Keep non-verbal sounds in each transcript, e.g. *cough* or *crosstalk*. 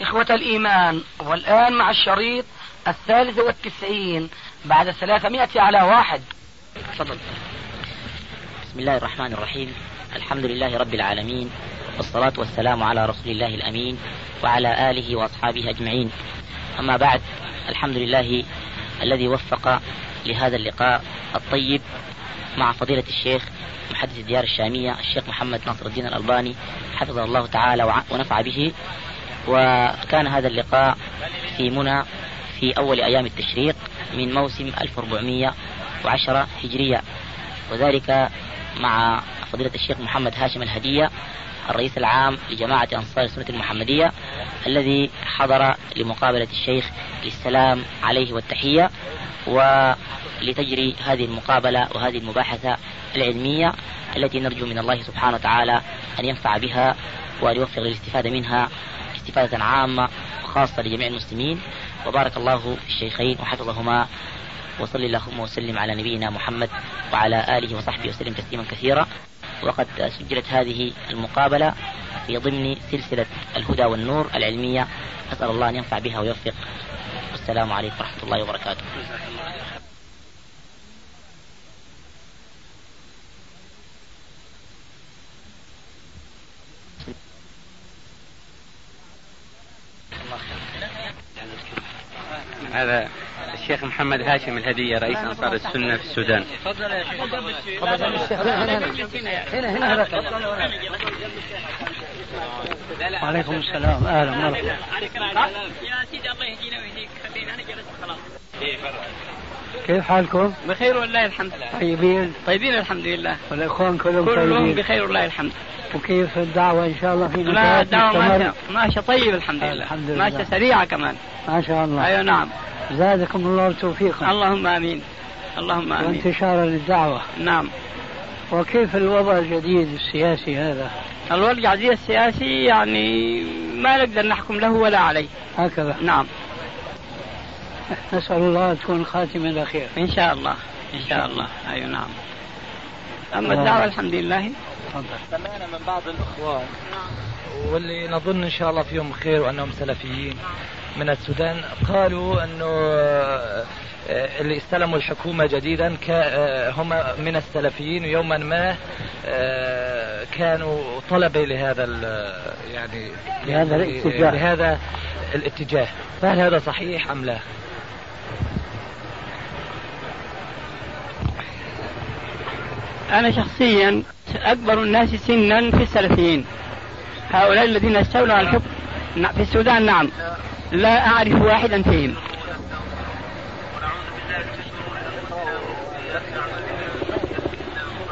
إخوة الإيمان والآن مع الشريط الثالث والتسعين بعد ثلاثمائة على واحد. تفضل. بسم الله الرحمن الرحيم. الحمد لله رب العالمين والصلاة والسلام على رسول الله الأمين وعلى آله وأصحابه أجمعين. أما بعد الحمد لله الذي وفق لهذا اللقاء الطيب مع فضيلة الشيخ محدث الديار الشامية الشيخ محمد ناصر الدين الألباني حفظه الله تعالى ونفع به. وكان هذا اللقاء في منى في أول أيام التشريق من موسم 1410 هجرية. وذلك مع فضيلة الشيخ محمد هاشم الهدية الرئيس العام لجماعة أنصار السنة المحمدية الذي حضر لمقابلة الشيخ للسلام عليه والتحية ولتجري هذه المقابلة وهذه المباحثة العلمية التي نرجو من الله سبحانه وتعالى أن ينفع بها وأن يوفق للاستفادة منها استفادة عامة وخاصة لجميع المسلمين. وبارك الله في الشيخين وحفظهما. وصلى اللهم وسلم على نبينا محمد وعلى آله وصحبه وسلم تسليما كثيرا. وقد سجلت هذه المقابلة في ضمن سلسلة الهدى والنور العلمية. أسأل الله أن ينفع بها ويوفق. والسلام عليكم ورحمة الله وبركاته. هذا الشيخ محمد هاشم الهدية رئيس أنصار السنة في السودان. تفضل يا شيخ. هنا هنا هنا وعليكم السلام أهلا مرحبا يا سيدي الله يهدينا ويهديك. خلينا أنا جلست خلاص. كيف حالكم؟ بخير والله الحمد طيبين؟ طيبين الحمد لله. والإخوان كلهم كلهم طيبين. بخير والله الحمد وكيف الدعوة إن شاء الله في لا الدعوة؟ ماشية ماشية طيب الحمد لله. الحمد لله. ماشية سريعة كمان. ما شاء الله. أيوه نعم. زادكم الله توفيقا اللهم آمين. اللهم آمين. وانتشارا للدعوة. نعم. وكيف الوضع الجديد السياسي هذا؟ الوضع الجديد السياسي يعني ما نقدر نحكم له ولا عليه. هكذا. نعم. نسأل الله تكون الخاتمه الأخير. إن شاء الله إن شاء الله. أيوه نعم. أما آه. الدعوة الحمد لله. تفضل. سمعنا من بعض الإخوان. واللي نظن إن شاء الله فيهم خير وأنهم سلفيين من السودان قالوا إنه آه، اللي استلموا الحكومة جديدا آه، هم من السلفيين ويوما ما آه، كانوا طلبة لهذا ال- يعني لهذا الاتجاه. لهذا الاتجاه. فهل هذا صحيح أم لا؟ أنا شخصيا أكبر الناس سنا في السلفيين هؤلاء الذين استولوا على الحكم نعم، في السودان نعم لا أعرف واحدا فيهم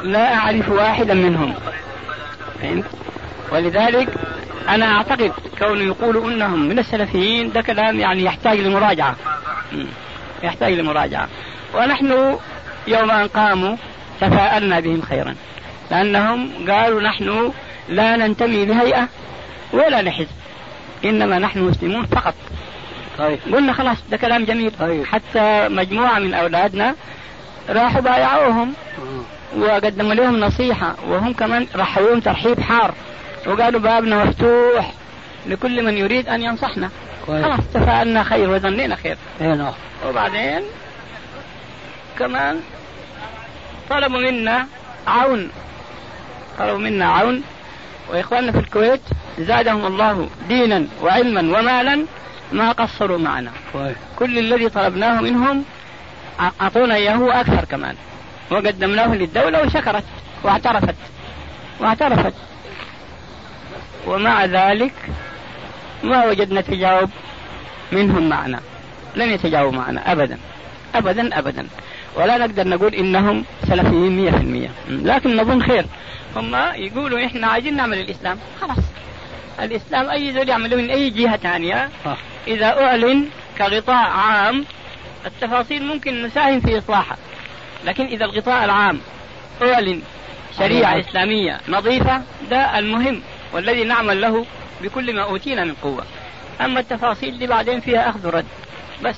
لا أعرف واحدا منهم فهمت؟ ولذلك أنا أعتقد كونه يقولوا أنهم من السلفيين ده كلام يعني يحتاج لمراجعة. يحتاج لمراجعة. ونحن يوم أن قاموا تفاءلنا بهم خيرا. لأنهم قالوا نحن لا ننتمي لهيئة ولا لحزب. إنما نحن مسلمون فقط. طيب. قلنا خلاص ده كلام جميل. طيب. حتى مجموعة من أولادنا راحوا بايعوهم. آه. وقدموا لهم نصيحة. وهم كمان رحبوهم ترحيب حار. وقالوا بابنا مفتوح لكل من يريد أن ينصحنا. خلاص تفاءلنا خير وظنينا خير. اي نعم وبعدين كمان طلبوا منا عون. طلبوا منا عون. وإخواننا في الكويت زادهم الله دينا وعلما ومالا ما قصروا معنا. كويس كل الذي طلبناه منهم أعطونا إياه وأكثر كمان. وقدمناه للدولة وشكرت واعترفت. واعترفت. ومع ذلك ما وجدنا تجاوب منهم معنا. لم يتجاوبوا معنا أبدا. أبدا أبدا. ولا نقدر نقول إنهم سلفيين مية في المية. لكن نظن خير. هم يقولوا إحنا عايزين نعمل الإسلام. خلاص. الإسلام أي زول يعمله من أي جهة ثانية. آه. إذا أعلن كغطاء عام التفاصيل ممكن نساهم في إصلاحها. لكن إذا الغطاء العام أعلن شريعة. إسلامية نظيفة ده المهم. والذي نعمل له بكل ما أوتينا من قوة. أما التفاصيل دي بعدين فيها أخذ ورد. بس.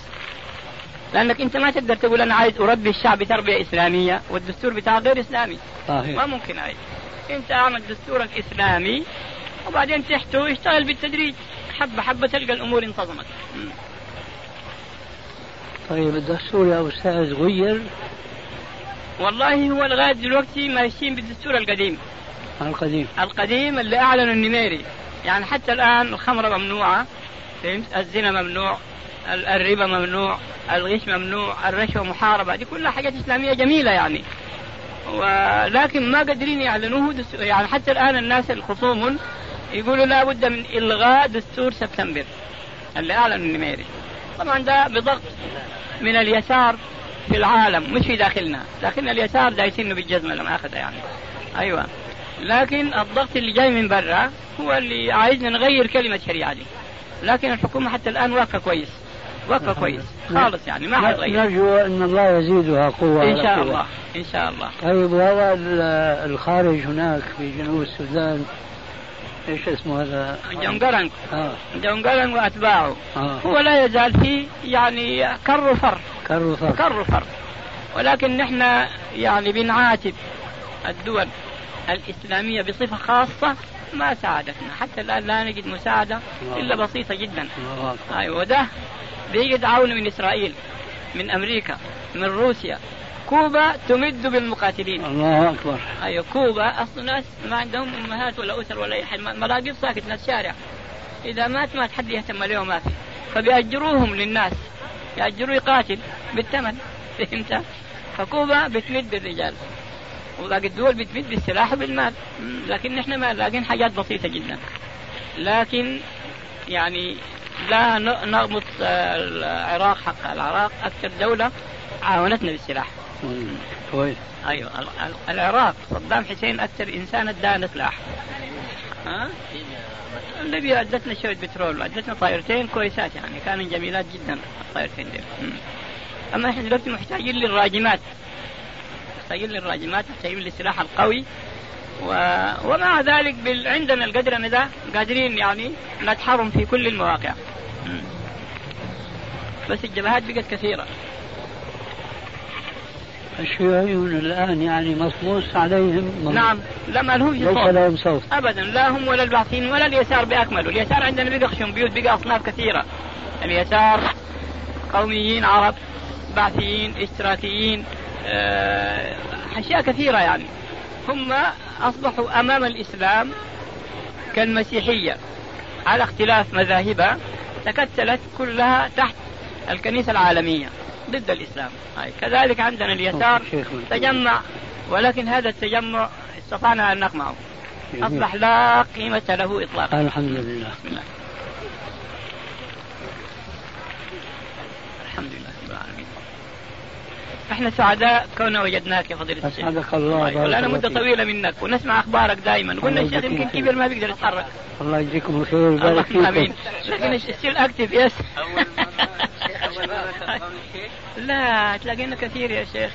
لأنك أنت ما تقدر تقول أنا عايز أربي الشعب تربية إسلامية والدستور بتاعه غير إسلامي. ما صحيح ممكن هاي. أنت أعمل دستورك إسلامي وبعدين تحته يشتغل بالتدريج. حبة حبة تلقى الأمور انتظمت. طيب الدستور يا أستاذ غير. والله هو لغاية دلوقتي ماشيين بالدستور القديم. القديم. القديم اللي أعلنوا النميري. يعني حتى الآن الخمرة ممنوعة فهمت؟ الزنا ممنوع ال- الربا ممنوع الغش ممنوع الرشوة محاربة دي كلها حاجات إسلامية جميلة يعني. ولكن ما قادرين يعلنوه دستور يعني حتى الآن الناس الخصوم يقولوا لا بد من إلغاء دستور سبتمبر اللي أعلن النميري طبعا ده بضغط من اليسار في العالم مش في داخلنا. داخلنا اليسار دايسينه بالجزمة لما أخذها يعني. أيوة. لكن الضغط اللي جاي من برا هو اللي عايزنا نغير كلمة شريعة دي. لكن الحكومة حتى الآن واقفة كويس. واقفة كويس. خالص يعني ما حتغير نرجو أن الله يزيدها قوة إن شاء. الله. إن شاء الله. طيب وهذا ال- الخارج هناك في جنوب السودان إيش اسمه هذا؟ جونجرانج آه. جون جرانج وأتباعه. آه. هو لا يزال فيه يعني كر وفر. كرر فرق كر وفر. ولكن نحن يعني بنعاتب الدول. الإسلامية بصفة خاصة ما ساعدتنا. حتى الآن لا نجد مساعدة إلا بسيطة جدا. أيوة. وده بيجد عون من إسرائيل من أمريكا من روسيا. كوبا تمد بالمقاتلين. الله أكبر. أيوه. كوبا أصلا ناس ما عندهم أمهات ولا أسر ولا أي حد. مراقب ساكت ناس شارع. إذا مات مات حد يهتم له ما في. فبيأجروهم للناس. يأجروه يقاتل بالثمن فهمت؟ فكوبا بتمد بالرجال وباقي الدول بتمد بالسلاح وبالمال. لكن نحن ما لاقين حاجات بسيطة جدا. لكن يعني لا نغمط آه، العراق حق العراق. أكثر دولة عاونتنا بالسلاح. كويس. أيوه. ال- ال- العراق صدام حسين أكثر إنسان ادانا سلاح. ها؟ ليبيا أدتنا شوية بترول وادتنا طائرتين كويسات يعني. كانوا جميلات جدا الطائرتين دي. أما إحنا دلوقتي محتاجين للراجمات. محتاجين للراجمات محتاجين للسلاح القوي. و... ومع ذلك بال... عندنا القدر ده قادرين يعني نتحرم في كل المواقع. مم. بس الجبهات بقت كثيرة. الشيوعيون الآن يعني مصموس عليهم نعم لا ما ليس صوت. لهم صوت. ابدا لا هم ولا البعثيين ولا اليسار بأكمله، اليسار عندنا بقى خشنبيوت بقى أصناف كثيرة. اليسار قوميين عرب، بعثيين، اشتراكيين، آه، أشياء كثيرة يعني. هم أصبحوا أمام الإسلام كالمسيحية على اختلاف مذاهبها تكتلت كلها تحت الكنيسة العالمية ضد الإسلام. هاي. كذلك عندنا اليسار تجمع ولكن هذا التجمع استطعنا أن نقمعه. أصبح لا قيمة له إطلاقا الحمد لله بسم الله الحمد لله رب العالمين إحنا سعداء كوننا وجدناك يا فضيلة الشيخ. أسعدك الله بارك ولنا مدة. طويلة منك ونسمع أخبارك دائما قلنا الشيخ يمكن. كبر ما بيقدر يتحرك. الله يجزيكم الخير ويبارك فيكم. لكن still active yes لا تلاقينا كثير يا شيخ.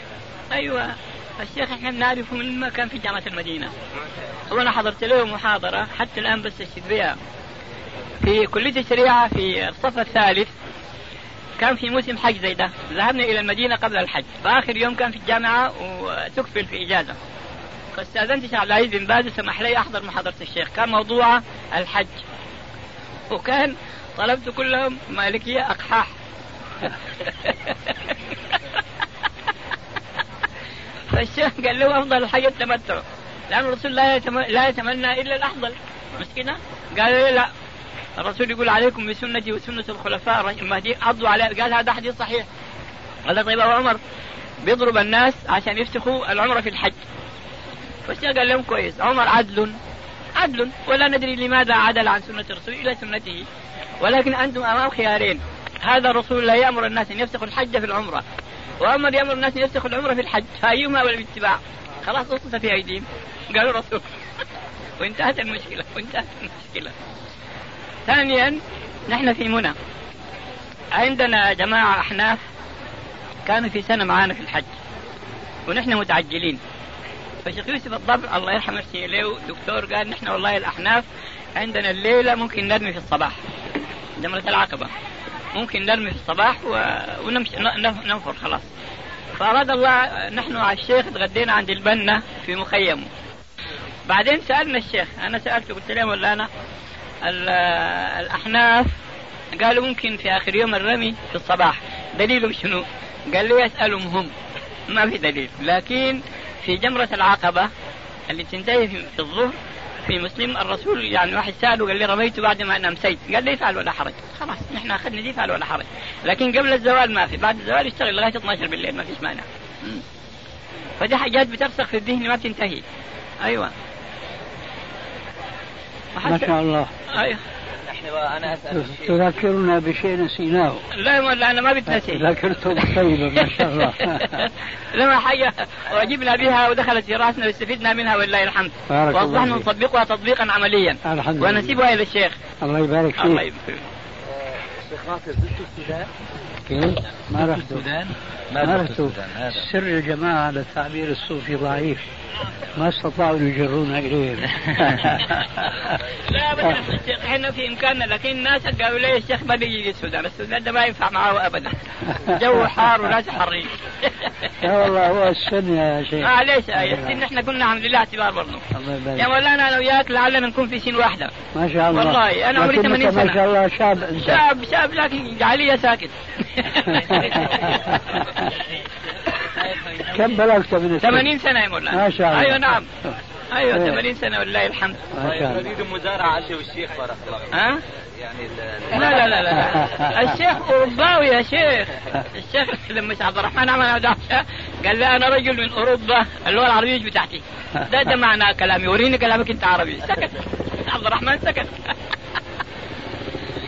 أيوة. الشيخ إحنا بنعرفه من ما كان في جامعة المدينة. وأنا حضرت له محاضرة حتى الآن بس أشهد بها في كلية الشريعة في الصف الثالث. كان في موسم حج زي ده. ذهبنا إلى المدينة قبل الحج. فآخر يوم كان في الجامعة وتكفل في إجازة. فاستأذنت شيخ عبد العزيز بن باز وسمح لي أحضر محاضرة الشيخ. كان موضوع الحج. وكان طلبت كلهم مالكية أقحاح. *laughs* فالشيخ قال له أفضل الحج التمتع. لأن الرسول لا يتم... لا يتمنى إلا الأفضل. كده؟ قال لي لا. الرسول يقول عليكم بسنتي وسنة الخلفاء المهدي عضوا عليها. قال هذا حديث صحيح. قال طيب أبو عمر بيضرب الناس عشان يفتخوا العمرة في الحج. قال لهم كويس. عمر عدل عدل. ولا ندري لماذا عدل عن سنة الرسول إلى سنته. ولكن أنتم أمام خيارين. هذا الرسول لا يأمر الناس أن يفسخوا الحج في العمرة. وعمر يأمر الناس أن يفسخوا العمرة في الحج فأيهما بالاتباع خلاص أسقط في أيديهم. قالوا رسول *laughs* وانتهت المشكلة وانتهت المشكلة. ثانيا نحن في منى. عندنا جماعة أحناف كانوا في سنة معانا في الحج ونحن متعجلين. فشيخ يوسف الضبع الله يرحمه يحسن إليه دكتور قال نحن والله الأحناف عندنا الليلة ممكن نرمي في الصباح. جمرة العقبة. ممكن نرمي في الصباح و... ونمشي ننفر خلاص. فأراد الله نحن مع الشيخ تغدينا عند البنة في مخيمه. بعدين سألنا الشيخ أنا سألته قلت له ولا أنا الأحناف. قالوا ممكن في آخر يوم الرمي في الصباح. دليلهم شنو؟ قال لي اسألهم هم ما في دليل. لكن في جمرة العقبة اللي تنتهي في الظهر في مسلم الرسول يعني واحد سأله قال لي رميت بعد ما أنا امسيت قال لي افعل ولا حرج. خلاص نحن أخذنا دي افعل ولا حرج. لكن قبل الزوال ما في. بعد الزوال يشتغل لغاية 12 بالليل ما فيش مانع. فدي حاجات بترسخ في الذهن ما بتنتهي. أيوه. ما شاء الله. أيوه. أنا أسأل تذكرنا بشيء نسيناه. لا ولا أنا ما بتنسي ذكرتم طيبا ما شاء الله. *laughs* لما حاجة وجبنا بها ودخلت في رأسنا واستفدنا منها ولله الحمد. وأصبحنا نطبقها تطبيقا عمليا. الحمد لله. ونسيبها إلى الشيخ. الله يبارك فيك. الله يبارك شيخ ناصر زرتوا السودان؟ كيف؟ ما رحت السودان؟ ما رحت سر الجماعة على التعبير الصوفي ضعيف. ما استطاعوا يجرونا إليه *laughs* لا ابدا الشيخ إحنا في إمكاننا لكن الناس قالوا لي الشيخ ما بيجي السودان، السودان ده ما ينفع معاه ابدا. *laughs* جو حار وناس حرين لا والله هو السن يا شيخ. معليش آه السن إحنا كنا الحمد لله اعتبار برضه الله يبارك. يا مولانا أنا وياك لعلنا نكون في سن واحدة. ما شاء الله. والله أنا عمري لكنك 80 سنة. ما شاء الله شاب أنت. شاب شاب لكن جعليه ساكت. *laughs* كم بلغت من السن؟ 80 سنة يا مولانا ما شاء الله. أيوه نعم أيوه إيه. 80 سنة ولله الحمد ما شاء الله نريد مزارعه عشاء والشيخ بارك الله فيك. ها يعني لا لا لا لا. *laughs* الشيخ أوروباوي يا شيخ الشيخ لما عبد الرحمن عمل دعوه قال لي أنا رجل من أوروبا اللغة العربية مش بتاعتي ده *laughs* ده معنى كلامي وريني كلامك أنت عربي سكت عبد الرحمن سكت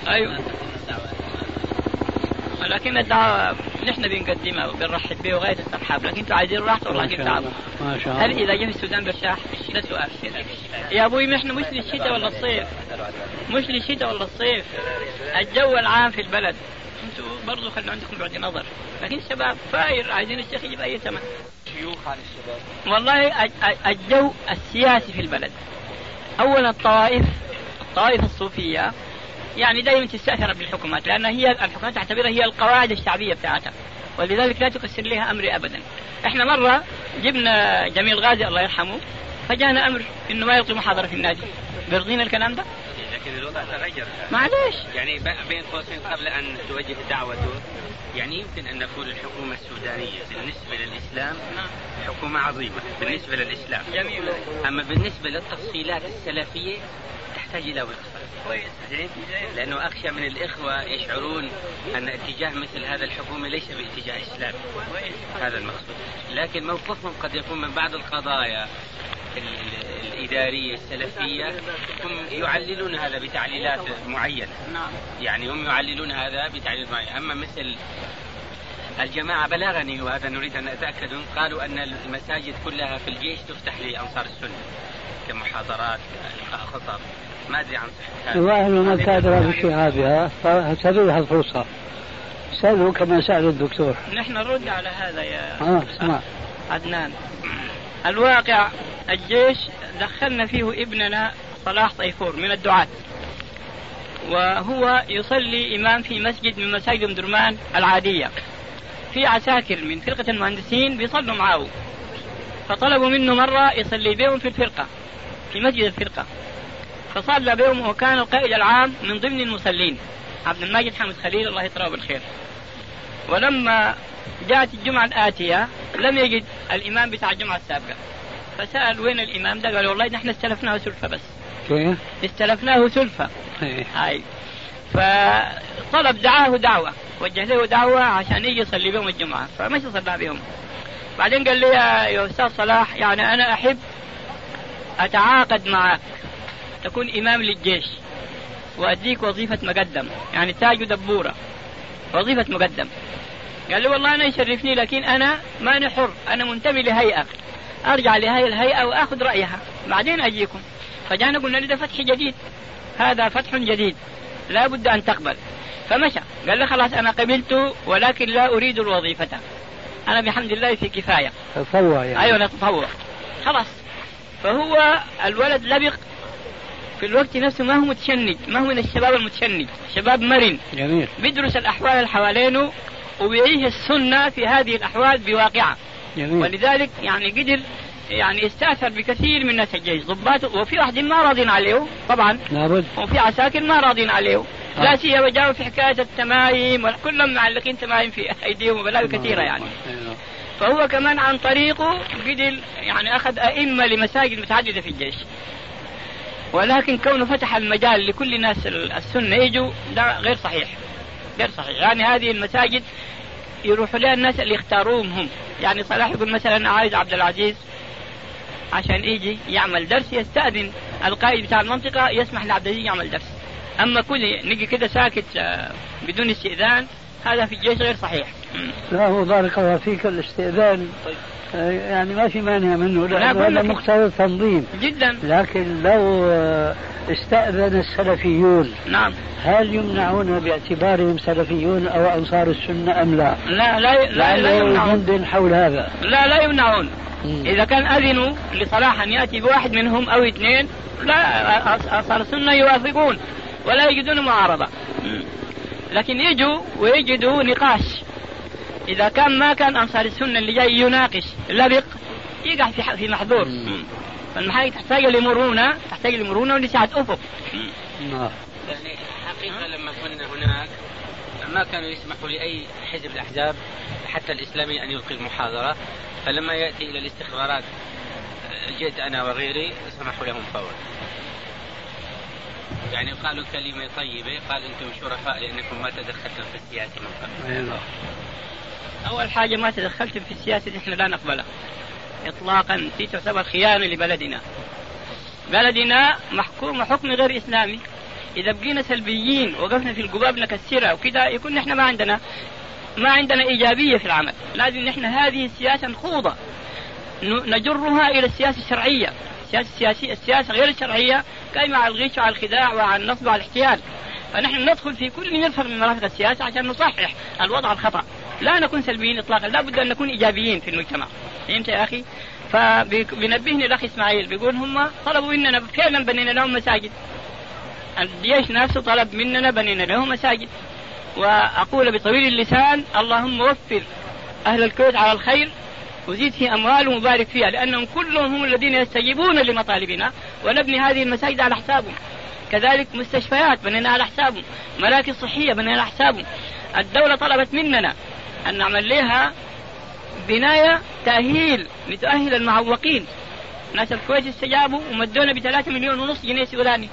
أيوه لكن الدعوة نحن بنقدمها وبنرحب بها وغاية الترحاب لكن أنتوا عايزين راحة والله ما شاء تعبوا. الله ما شاء هل الله. إذا جه السودان برتاح؟ ده سؤال. يا أبوي نحن مش للشتاء ولا الصيف. مش للشتاء ولا الصيف. الجو العام في البلد. أنتوا برضو خلوا عندكم بعد نظر. لكن الشباب فاير عايزين الشيخ يجيب أي ثمن. شيوخ عن الشباب. والله الج- الج- الجو السياسي في البلد. اولا الطوائف الطوائف الصوفية يعني دائما تستأثر بالحكومات لأن هي الحكومات تعتبرها هي القواعد الشعبية بتاعتها ولذلك لا تكسر لها أمر ابدا. إحنا مرة جبنا جميل غازي الله يرحمه فجانا أمر إنه ما يلقي محاضرة في النادي. بيرضينا الكلام ده؟ لكن الوضع تغير. معلش يعني بين قوسين قبل أن توجه دعوته يعني يمكن أن نقول الحكومة السودانية بالنسبة للإسلام حكومة عظيمة بالنسبة للإسلام. جميل. أما بالنسبة للتفصيلات السلفية تحتاج إلى وقفه كويس زين. لأنه أخشى من الإخوة يشعرون أن اتجاه مثل هذا الحكومة ليس باتجاه اسلامي هذا المقصود. لكن موقفهم قد يكون من بعض القضايا ال- ال- الإدارية السلفية هم يعللون هذا بتعليلات معينة. نعم. يعني هم يعللون هذا بتعليل معين أما مثل الجماعة بلغني وهذا نريد أن نتأكد قالوا أن المساجد كلها في الجيش تفتح لأنصار السنة كمحاضرات خطب. ما أدري عن صحة هذا. الظاهر إنه ما قادر بشهادها فسألوها الفرصة. سألوا كما سأل الدكتور. نحن نرد على هذا يا آه اسمع. عدنان. الواقع الجيش دخلنا فيه ابننا صلاح طيفور من الدعاة. وهو يصلي إمام في مسجد من مساجد أم درمان العادية. في عساكر من فرقة المهندسين بيصلوا معه. فطلبوا منه مرة يصلي بهم في الفرقة في مسجد الفرقة. فصلى بهم وكان القائد العام من ضمن المصلين عبد الماجد حامد خليل. الله يطراه بالخير ولما جاءت الجمعة الآتية لم يجد الإمام بتاع الجمعة السابقة. فسأل وين الإمام ده? قال والله نحن استلفناه سلفة بس؟ استلفناه سلفة. إيه. هاي. فطلب دعاه دعوة وجه له دعوة عشان يجي يصلي بهم الجمعة. فمشي صلى بهم. بعدين قال لي يا يا أستاذ صلاح يعني أنا أحب أتعاقد معك. تكون إمام للجيش. وأديك وظيفة مقدم. يعني تاج دبورة. وظيفة مقدم. قال لي والله أنا يشرفني لكن أنا ماني حر. أنا منتمي لهيئة. أرجع لهي الهيئة وآخذ رأيها. بعدين أجيكم. فجانا قلنا له ده فتح جديد. هذا فتح جديد. لا بد أن تقبل. فمشى. قال له خلاص أنا قبلت ولكن لا أريد الوظيفة. أنا بحمد الله في كفاية. تطوع يعني. أيوة نتطوع خلاص. فهو الولد لبق. في الوقت نفسه ما هو متشنج ما هو من الشباب المتشنج شباب مرن. جميل. بيدرس الأحوال اللي حوالينه وبيعيش السنة في هذه الأحوال بواقعة. جميل. ولذلك يعني قدر يعني استاثر بكثير من ناس الجيش. ضباط وفي واحد ما راضين عليه طبعا. لابد. وفي عساكر ما راضين عليه. آه. لا سيما جاوا في حكاية التمايم كلهم معلقين تمايم في *laughs* أيديهم وبلاوي كثيرة يعني. أيوة. فهو كمان عن طريقه قدر يعني أخذ أئمة لمساجد متعددة في الجيش. ولكن كونه فتح المجال لكل ناس السنة يجوا ده غير صحيح. غير صحيح. يعني هذه المساجد يروحوا لها الناس اللي يختاروهم هم. يعني صلاح يقول مثلا عايز عبد العزيز. عشان يجي يعمل درس يستأذن. القائد بتاع المنطقة يسمح لعبد العزيز يعمل درس. أما كل نجي كده ساكت آه، بدون استئذان هذا في الجيش غير صحيح. لا هو بارك الله فيك الاستئذان آه، يعني ما في مانع منه لا، لأنه هذا مقتضى التنظيم جدا لكن لو آه، استأذن السلفيون نعم هل يمنعون باعتبارهم سلفيون أو أنصار السنة أم لا؟ لا لا لا, لا يمنعون حول هذا لا لا يمنعون مم. إذا كان أذنوا لصلاح أن يأتي بواحد منهم أو اثنين لا أنصار السنة يوافقون ولا يجدون معارضة مم. لكن يجوا ويجدوا نقاش. إذا كان ما كان أنصار السنة اللي جاي يناقش لبق يقع في في محظور. فالمحاجة تحتاج لمرونة تحتاج لمرونة ولسعة أفق. نعم. يعني حقيقة لما كنا هناك ما كانوا يسمحوا لأي حزب الأحزاب حتى الإسلامي أن يلقي المحاضرة. فلما يأتي إلى الاستخبارات جئت أنا وغيري سمحوا لهم فورا. يعني قالوا كلمة طيبة قال أنتم شرفاء لأنكم ما تدخلتم في السياسة من قبل. أيوة. أول حاجة ما تدخلتم في السياسة إحنا لا نقبلها. إطلاقا دي تعتبر خيانة لبلدنا. بلدنا محكوم حكم غير إسلامي. إذا بقينا سلبيين وقفنا في القباب نكسرها وكذا يكون نحن ما عندنا ما عندنا إيجابية في العمل. لازم نحن هذه السياسة نخوضها. نجرها إلى السياسة الشرعية. السياسة السياسية السياسة غير الشرعية قائمة على الغش وعلى الخداع وعلى النصب وعلى الاحتيال فنحن ندخل في كل مرفق من مرافق السياسة عشان نصحح الوضع الخطأ. لا نكون سلبيين إطلاقا لا بد أن نكون إيجابيين في المجتمع. فهمت يا أخي؟ فبينبهني الأخ إسماعيل بيقول هم طلبوا مننا فعلا بنينا لهم مساجد. الجيش نفسه طلب مننا بنينا لهم مساجد. وأقول بطويل اللسان اللهم وفر أهل الكويت على الخير وزيد في أموالهم وبارك فيها لأنهم كلهم هم الذين يستجيبون لمطالبنا ونبني هذه المساجد على حسابهم. كذلك مستشفيات بنينا على حسابهم مراكز صحية بنينا على حسابهم. الدولة طلبت مننا أن نعمل لها بناية تأهيل لتؤهل المعوقين. ناس الكويت استجابوا ومدونا بثلاثة مليون ونص جنيه سوداني.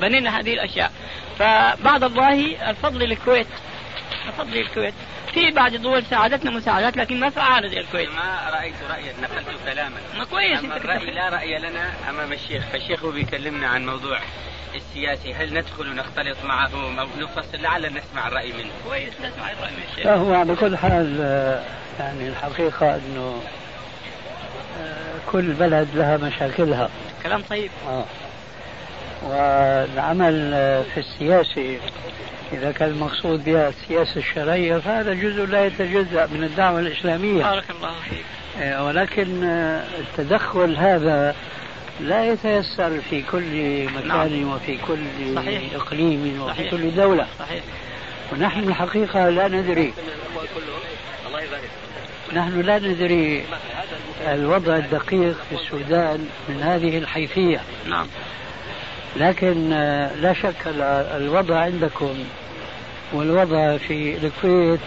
بنينا هذه الأشياء. فبعد الله الفضل للكويت الفضل للكويت. في بعض الدول ساعدتنا مساعدات لكن ما زي الكويت ما رأيت رأيا نقلت كلاما ما كويس أما أنت الرأي كتبت. لا رأي لنا أمام الشيخ فالشيخ هو بيكلمنا عن موضوع السياسي هل ندخل ونختلط معهم أو نفصل؟ لعل نسمع الرأي منه. كويس نسمع الرأي من الشيخ لا هو على كل حال آه، يعني الحقيقة أنه آه، كل بلد لها مشاكلها. كلام طيب. آه. والعمل آه، في السياسة إذا كان المقصود بها السياسة الشرعية فهذا جزء لا يتجزأ من الدعوة الإسلامية. بارك الله فيك. آه، ولكن آه، التدخل هذا لا يتيسر في كل مكان وفي كل صحيح. إقليم وفي صحيح. كل دولة. صحيح. ونحن الحقيقة لا ندري. نحن لا ندري الوضع الدقيق في السودان من هذه الحيثية. نعم. لكن آه، لا شك ال- الوضع عندكم والوضع في الكويت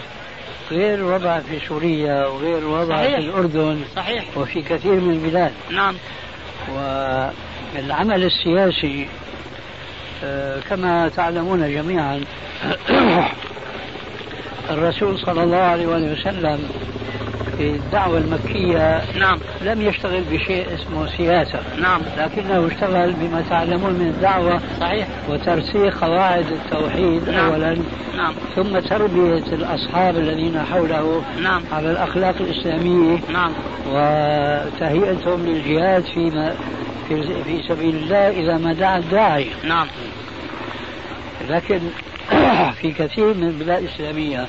غير الوضع في سوريا وغير الوضع صحيح. في الأردن صحيح. وفي كثير من البلاد. نعم. والعمل السياسي آه، كما تعلمون جميعا *coughs* الرسول صلى الله عليه وسلم في الدعوة المكية نعم. لم يشتغل بشيء اسمه سياسة. نعم. لكنه اشتغل بما تعلمون من الدعوة صحيح. وترسيخ قواعد التوحيد نعم. أولا نعم. ثم تربية الأصحاب الذين حوله نعم. على الأخلاق الإسلامية نعم. وتهيئتهم للجهاد فيما في سبيل الله إذا ما دعا الداعي. نعم. لكن *clears throat* في كثير من البلاد الإسلامية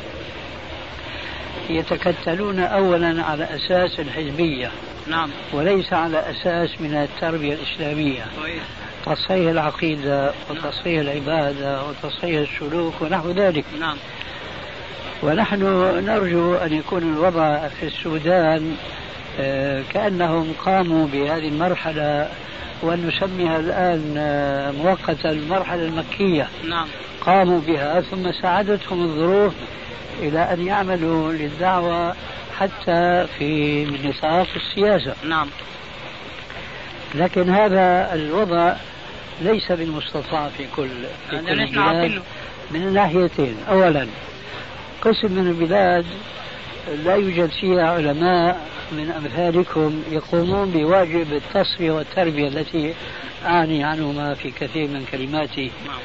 يتكتلون أولا على أساس الحزبية. نعم. وليس على أساس من التربية الإسلامية. تصحيح العقيدة وتصحيح العبادة وتصحيح السلوك ونحو ذلك. نعم. ونحن نرجو أن يكون الوضع في السودان آه، كأنهم قاموا بهذه المرحلة وأن نسميها الآن آه، مؤقتا المرحلة المكية. نعم. قاموا بها ثم ساعدتهم الظروف إلى أن يعملوا للدعوة حتى في نطاق السياسة. نعم. لكن هذا الوضع ليس بالمستطاع في كل في يعني كل البلاد. من الناحيتين أولا قسم من البلاد لا يوجد فيها علماء من أمثالكم يقومون بواجب التصفية والتربية التي أعني عنهما في كثير من كلماتي نعم.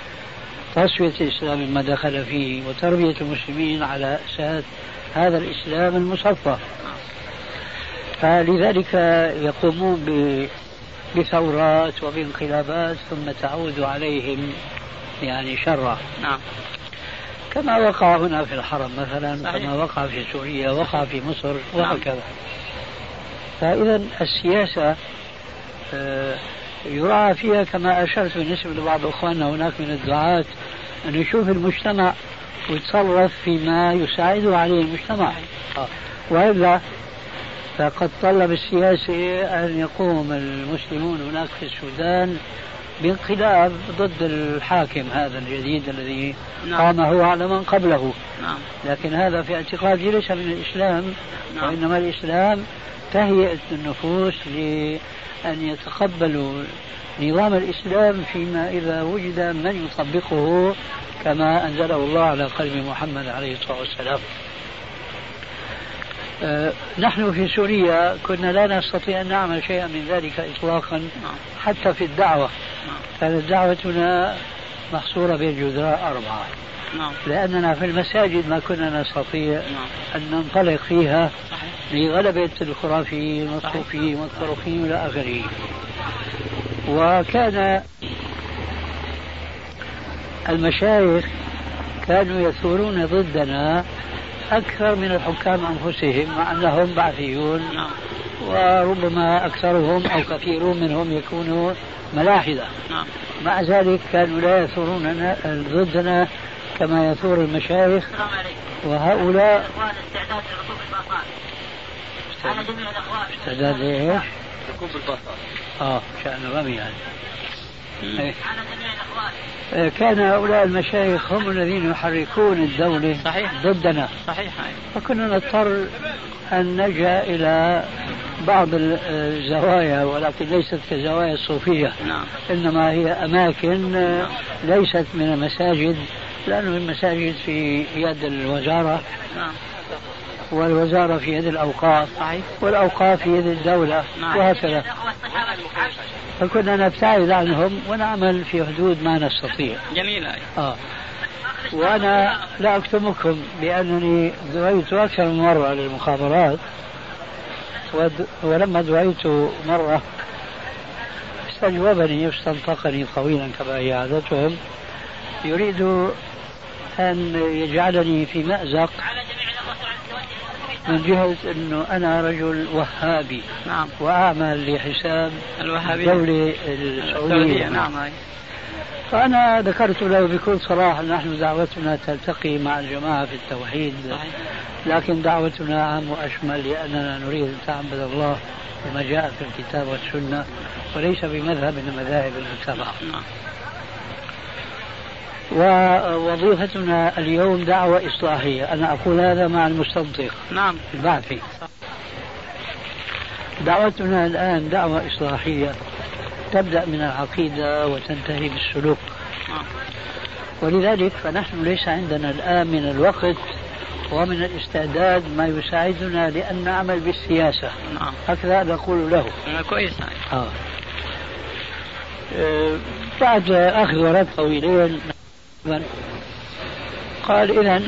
تصفية الإسلام ما دخل فيه وتربية المسلمين على أساس هذا الإسلام المصفى. فلذلك يقومون بثورات وبانقلابات ثم تعود عليهم يعني شرا. نعم. كما وقع هنا في الحرم مثلا صحيح. كما وقع في سوريا وقع في مصر وهكذا. فإذا السياسة آه، يراعى فيها كما أشرت بالنسبة لبعض أخواننا هناك من الدعاة أن يشوف المجتمع ويتصرف فيما يساعده عليه المجتمع. وإلا فقد طلب السياسي أن يقوم المسلمون هناك في السودان بانقلاب ضد الحاكم هذا الجديد الذي نعم. قام هو على من قبله نعم لكن هذا في اعتقادي ليس من الإسلام نعم. وإنما الإسلام تهيئة النفوس لأن يتقبلوا نظام الإسلام فيما إذا وجد من يطبقه كما أنزله الله على قلب محمد عليه الصلاة والسلام. آه، نحن في سوريا كنا لا نستطيع أن نعمل شيئا من ذلك إطلاقا نعم. حتى في الدعوة. نعم. كانت دعوتنا محصورة بين جدراء أربعة. نعم. لأننا في المساجد ما كنا نستطيع نعم. أن ننطلق فيها صحيح. لغلبة الخرافيين والصوفيين والطرقيين إلى آخره. وكان المشايخ كانوا يثورون ضدنا أكثر من الحكام أنفسهم مع أنهم بعثيون نعم. وربما أكثرهم أو كثيرون منهم يكونوا ملاحدة. نعم. مع ذلك كانوا لا يثورون ضدنا كما يثور المشايخ وهؤلاء استعداد لركوب الباصات على جميع الاخوان استعداد إيش؟ ركوب الباصات آه شأن الرمي يعني إيه. على جميع الاخوان آه، كان هؤلاء المشايخ هم الذين يحركون الدولة صحيح. ضدنا صحيح. فكنا نضطر أن نلجأ إلى بعض ال- الزوايا ولكن ليست كزوايا الصوفية نعم إنما هي أماكن آه، ليست من المساجد لأن المساجد في يد الوزارة. نعم. والوزارة في يد الأوقاف. صحيح. والأوقاف في يد الدولة نعم. وهكذا. فكنا نبتعد عنهم ونعمل في حدود ما نستطيع. جميل. آه. وأنا لا أكتمكم بأنني دعيت أكثر من مرة للمخابرات. ود- ولما دعيت مرة استجوبني واستنطقني طويلا كما هي عادتهم. يريد أن يجعلني في مأزق من جهة أنه أنا رجل وهابي نعم. وأعمل لحساب الوهابية. الدولة السعودية. نعم. هاي. فأنا ذكرت له بكل صراحة نحن دعوتنا تلتقي مع الجماعة في التوحيد صحيح. لكن دعوتنا عام وأشمل لأننا نريد أن تعبد الله بما جاء في الكتاب والسنة وليس بمذهب من المذاهب المتبعة نعم. ووظيفتنا اليوم دعوة إصلاحية. أنا أقول هذا مع المستنطق نعم. البعثي دعوتنا الآن دعوة إصلاحية. تبدأ من العقيدة وتنتهي بالسلوك. نعم ولذلك فنحن ليس عندنا الآن من الوقت ومن الاستعداد ما يساعدنا لأن نعمل بالسياسة. نعم. هكذا نقول له. آه، كويس. آه. آه، بعد أخذ ورد طويلين. قال إذا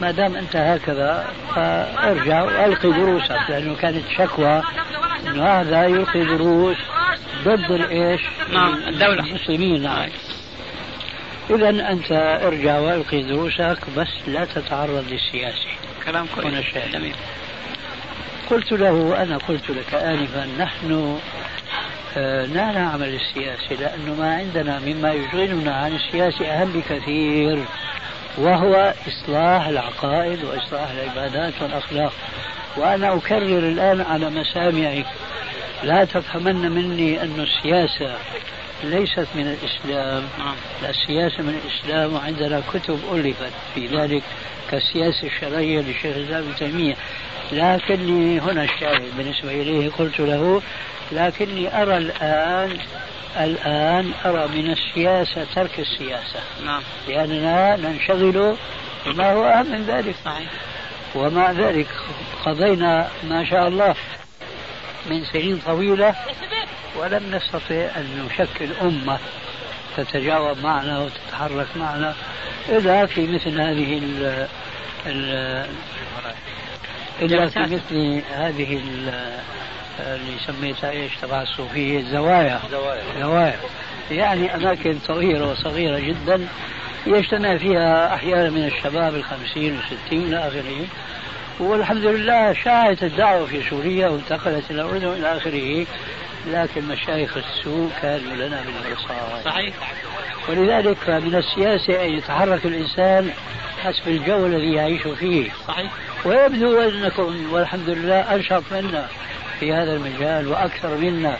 ما دام أنت هكذا فارجع وألقي دروسك لأنه كانت شكوى أنه هذا يلقي دروس ضد الإيش؟ نعم، الدولة. المسلمين. نعم إذا أنت ارجع وألقي دروسك بس لا تتعرض للسياسة. كلام كويس. قلت له أنا قلت لك آنفا نحن لا نعمل السياسة لأنه ما عندنا مما يشغلنا عن السياسة أهم بكثير وهو إصلاح العقائد وإصلاح العبادات والأخلاق. وأنا أكرر الآن على مسامعك لا تفهمن مني أن السياسة ليست من الإسلام. نعم. لا السياسة من الإسلام وعندنا كتب ألفت في ذلك. كالسياسة الشرعية لشيخ الإسلام ابن تيمية. لكني هنا الشاهد بالنسبة إليه قلت له لكني أرى الآن الآن أرى من السياسة ترك السياسة. نعم. لأننا ننشغل بما هو أهم من ذلك. صحيح. ومع ذلك قضينا ما شاء الله من سنين طويلة ولم نستطع أن نشكل أمة تتجاوب معنا وتتحرك معنا إلا في مثل هذه إلا في مثل هذه ال- اللي سميتها إيش؟ تبع الصوفية الزوايا. زوايا. زوايا. يعني أماكن صغيرة وصغيرة جدا يجتمع فيها أحيانا من الشباب الخمسين والستين إلى آخره. والحمد لله شاعت الدعوة في سوريا وانتقلت إلى الأردن إلى آخره لكن مشايخ السوء كانوا لنا بالمرصاد صحيح. ولذلك من السياسة أن يتحرك الإنسان حسب الجو الذي يعيش فيه. صحيح. ويبدو أنكم والحمد لله أنشط منا في هذا المجال وأكثر منا.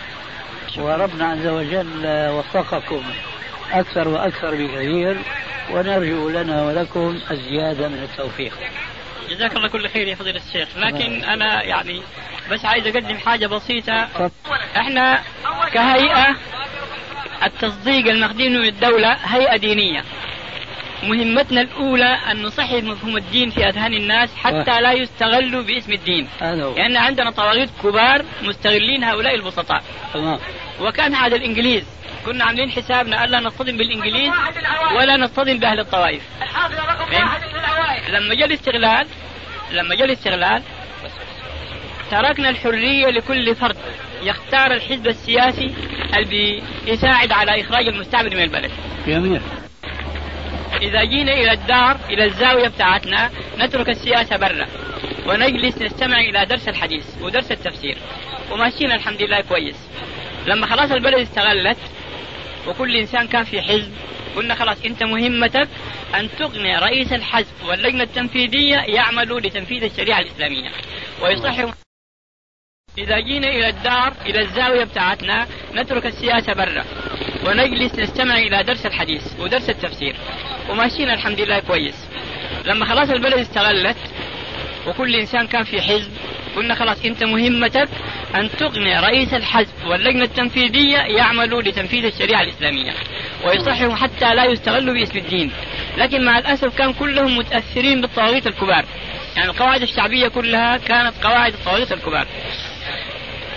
وربنا عز وجل وفقكم أكثر وأكثر بكثير ونرجو لنا ولكم الزيادة من التوفيق. جزاك الله كل خير يا فضيلة الشيخ. لكن أنا يعني بس عايز أقدم حاجة بسيطة. إحنا كهيئة التصديق المخدوم من الدولة هيئة دينية. مهمتنا الأولى أن نصحح مفهوم الدين في أذهان الناس حتى لا يستغلوا باسم الدين. لأن عندنا طواغيت كبار مستغلين هؤلاء البسطاء. وكان هذا الإنجليز. كنا عاملين حسابنا ألا نصطدم بالإنجليز ولا نصطدم بأهل الطوائف؟ لما جاء الاستغلال لما جاء الاستغلال تركنا الحرية لكل فرد. يختار الحزب السياسي اللي بيساعد على إخراج المستعمر من البلد. جميل. إذا جينا إلى الدار إلى الزاوية بتاعتنا نترك السياسة برا ونجلس نستمع إلى درس الحديث ودرس التفسير. وماشيين الحمد لله كويس. لما خلاص البلد استغلت وكل إنسان كان في حزب قلنا خلاص أنت مهمتك أن تقنع رئيس الحزب واللجنة التنفيذية يعملوا لتنفيذ الشريعة الإسلامية. ويصححوا إذا جينا إلى الدار إلى الزاوية بتاعتنا نترك السياسة برا. ونجلس نستمع إلى درس الحديث ودرس التفسير. وماشيين الحمد لله كويس. لما خلاص البلد استغلت وكل إنسان كان في حزب قلنا خلاص أنت مهمتك أن تقنع رئيس الحزب واللجنة التنفيذية يعملوا لتنفيذ الشريعة الإسلامية. ويصححوا حتى لا يستغلوا باسم الدين. لكن مع الأسف كان كلهم متأثرين بالطواغيت الكبار. يعني القواعد الشعبية كلها كانت قواعد الطواغيت الكبار.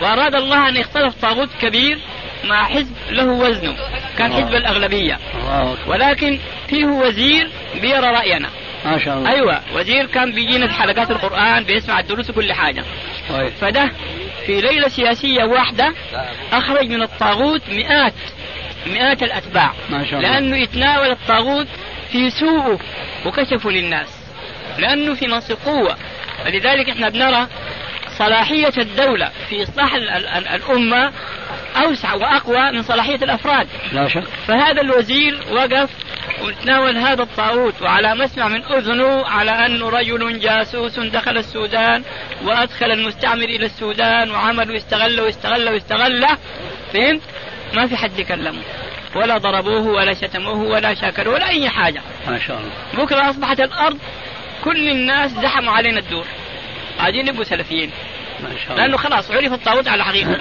وأراد الله أن يختلف طاغوت كبير مع حزب له وزنه كان حزب الأغلبية. الله. ولكن فيه وزير بيرى رأينا. ما شاء الله. أيوة وزير كان بيجينا في حلقات القرآن بيسمع الدروس وكل حاجة. طيب. فده في ليلة سياسية واحدة أخرج من الطاغوت مئات مئات الأتباع. ما شاء الله. لأنه يتناول الطاغوت في سوءه وكشفه للناس لأنه في منصب قوة. ولذلك إحنا بنرى صلاحية الدولة في إصلاح ال- ال- ال- الأمة أوسع وأقوى من صلاحية الأفراد. لا شك. فهذا الوزير وقف وتناول هذا الطاغوت وعلى مسمع من أذنه على انه رجل جاسوس دخل السودان وأدخل المستعمر إلى السودان وعمل واستغل واستغل واستغل فهمت؟ ما في حد يكلمه. ولا ضربوه ولا شتموه ولا شاكروه ولا أي حاجة. ما شاء الله. بكرة أصبحت الأرض كل الناس زحموا علينا الدور. عايزين يبقوا سلفيين. ما شاء الله لأنه خلاص عرف الطاغوت على حقيقته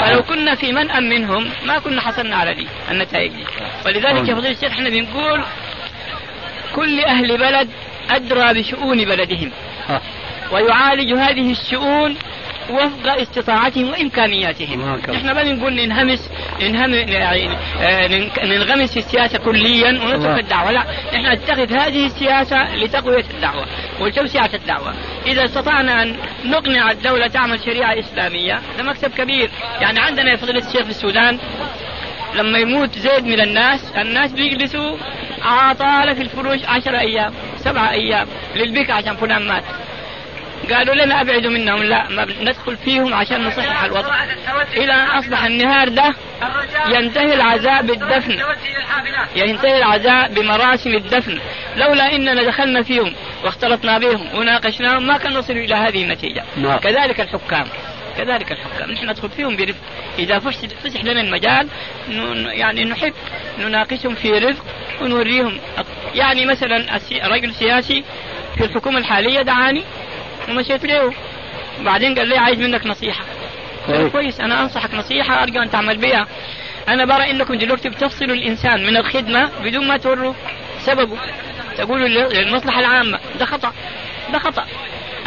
فلو *coughs* كنا في منأى منهم ما كنا حصلنا على دي النتائج دي ولذلك يا فضيلة الشيخ إحنا بنقول كل أهل بلد أدرى بشؤون بلدهم. ها. ويعالج هذه الشؤون وفق استطاعتهم وإمكانياتهم. إحنا ما بنقول ننهمس ننهم يعني آه، نن- ننغمس في السياسة كليا. ونترك الدعوة. لا إحنا نتخذ هذه السياسة لتقوية الدعوة ولتوسعة الدعوة. إذا استطعنا أن نقنع الدولة تعمل شريعة إسلامية ده مكسب كبير. يعني عندنا يا فضيلة الشيخ في السودان لما يموت زيد من الناس الناس بيجلسوا عطالة في الفروش عشر أيام سبعة أيام للبكا عشان فلان مات. قالوا لنا ابعدوا منهم لا ما ندخل فيهم عشان نصحح الوضع. إلى ان أصبح النهار ده ينتهي العزاء بالدفن ينتهي العزاء بمراسم الدفن. لولا إننا دخلنا فيهم واختلطنا بهم وناقشناهم ما كان نصل إلى هذه النتيجة. نعم. كذلك الحكام كذلك الحكام. نحن ندخل فيهم برفق. إذا فسح لنا المجال ن- يعني نحب نناقشهم في رفق ونوريهم. يعني مثلا رجل سياسي في الحكومة الحالية دعاني ومشيت له بعدين قال لي عايز منك نصيحة. قلت له كويس. أنا أنصحك نصيحة أرجو أن تعمل بها أنا برى إنكم دلوقتي بتفصلوا الإنسان من الخدمة بدون ما توروا سببه. تقولوا لل- للمصلحة العامة. ده خطأ. ده خطأ.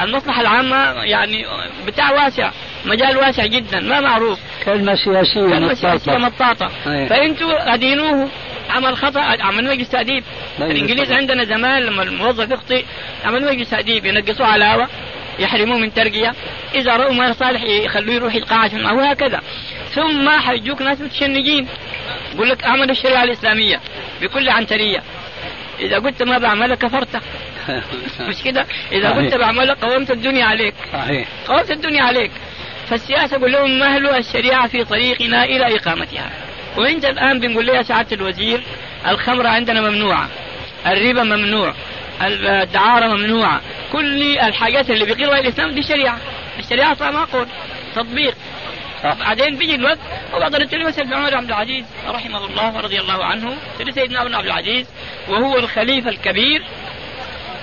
المصلحة العامة يعني بتاع واسع مجال واسع جدا ما معروف. كلمة سياسية كلمة سياسية مطاطة. أيه. فإنتوا ادينوه عمل خطأ عمل مجلس الإنجليز يستطيع. عندنا زمان لما الموظف يخطئ عملوا مجلس تأديب ينقصوه علاوة يحرموه من ترقية. إذا رأوا ما صالح يخلوه يروح القاعه عشان معه وهكذا ثم حيجوك ناس متشنجين. يقول لك أعمل الشريعة الإسلامية بكل عنترية. إذا قلت ما بعملها كفرت. *laughs* مش كده؟ إذا. قلت بعملها قومت الدنيا عليك. صحيح. قومت الدنيا عليك. فالسياسة قول لهم مهلوا الشريعة في طريقنا إلى إقامتها؟ وأنت الآن بنقول لها سعادة الوزير الخمرة عندنا ممنوعة الربا ممنوع الدعارة ممنوعة كل الحاجات اللي بيقرها الإسلام دي شريعة. الشريعة ما قول تطبيق. بعدين بيجي الوقت وبعد التلمس عمر عبد العزيز رحمه الله ورضي الله عنه سيدنا عمر عبد العزيز وهو الخليفة الكبير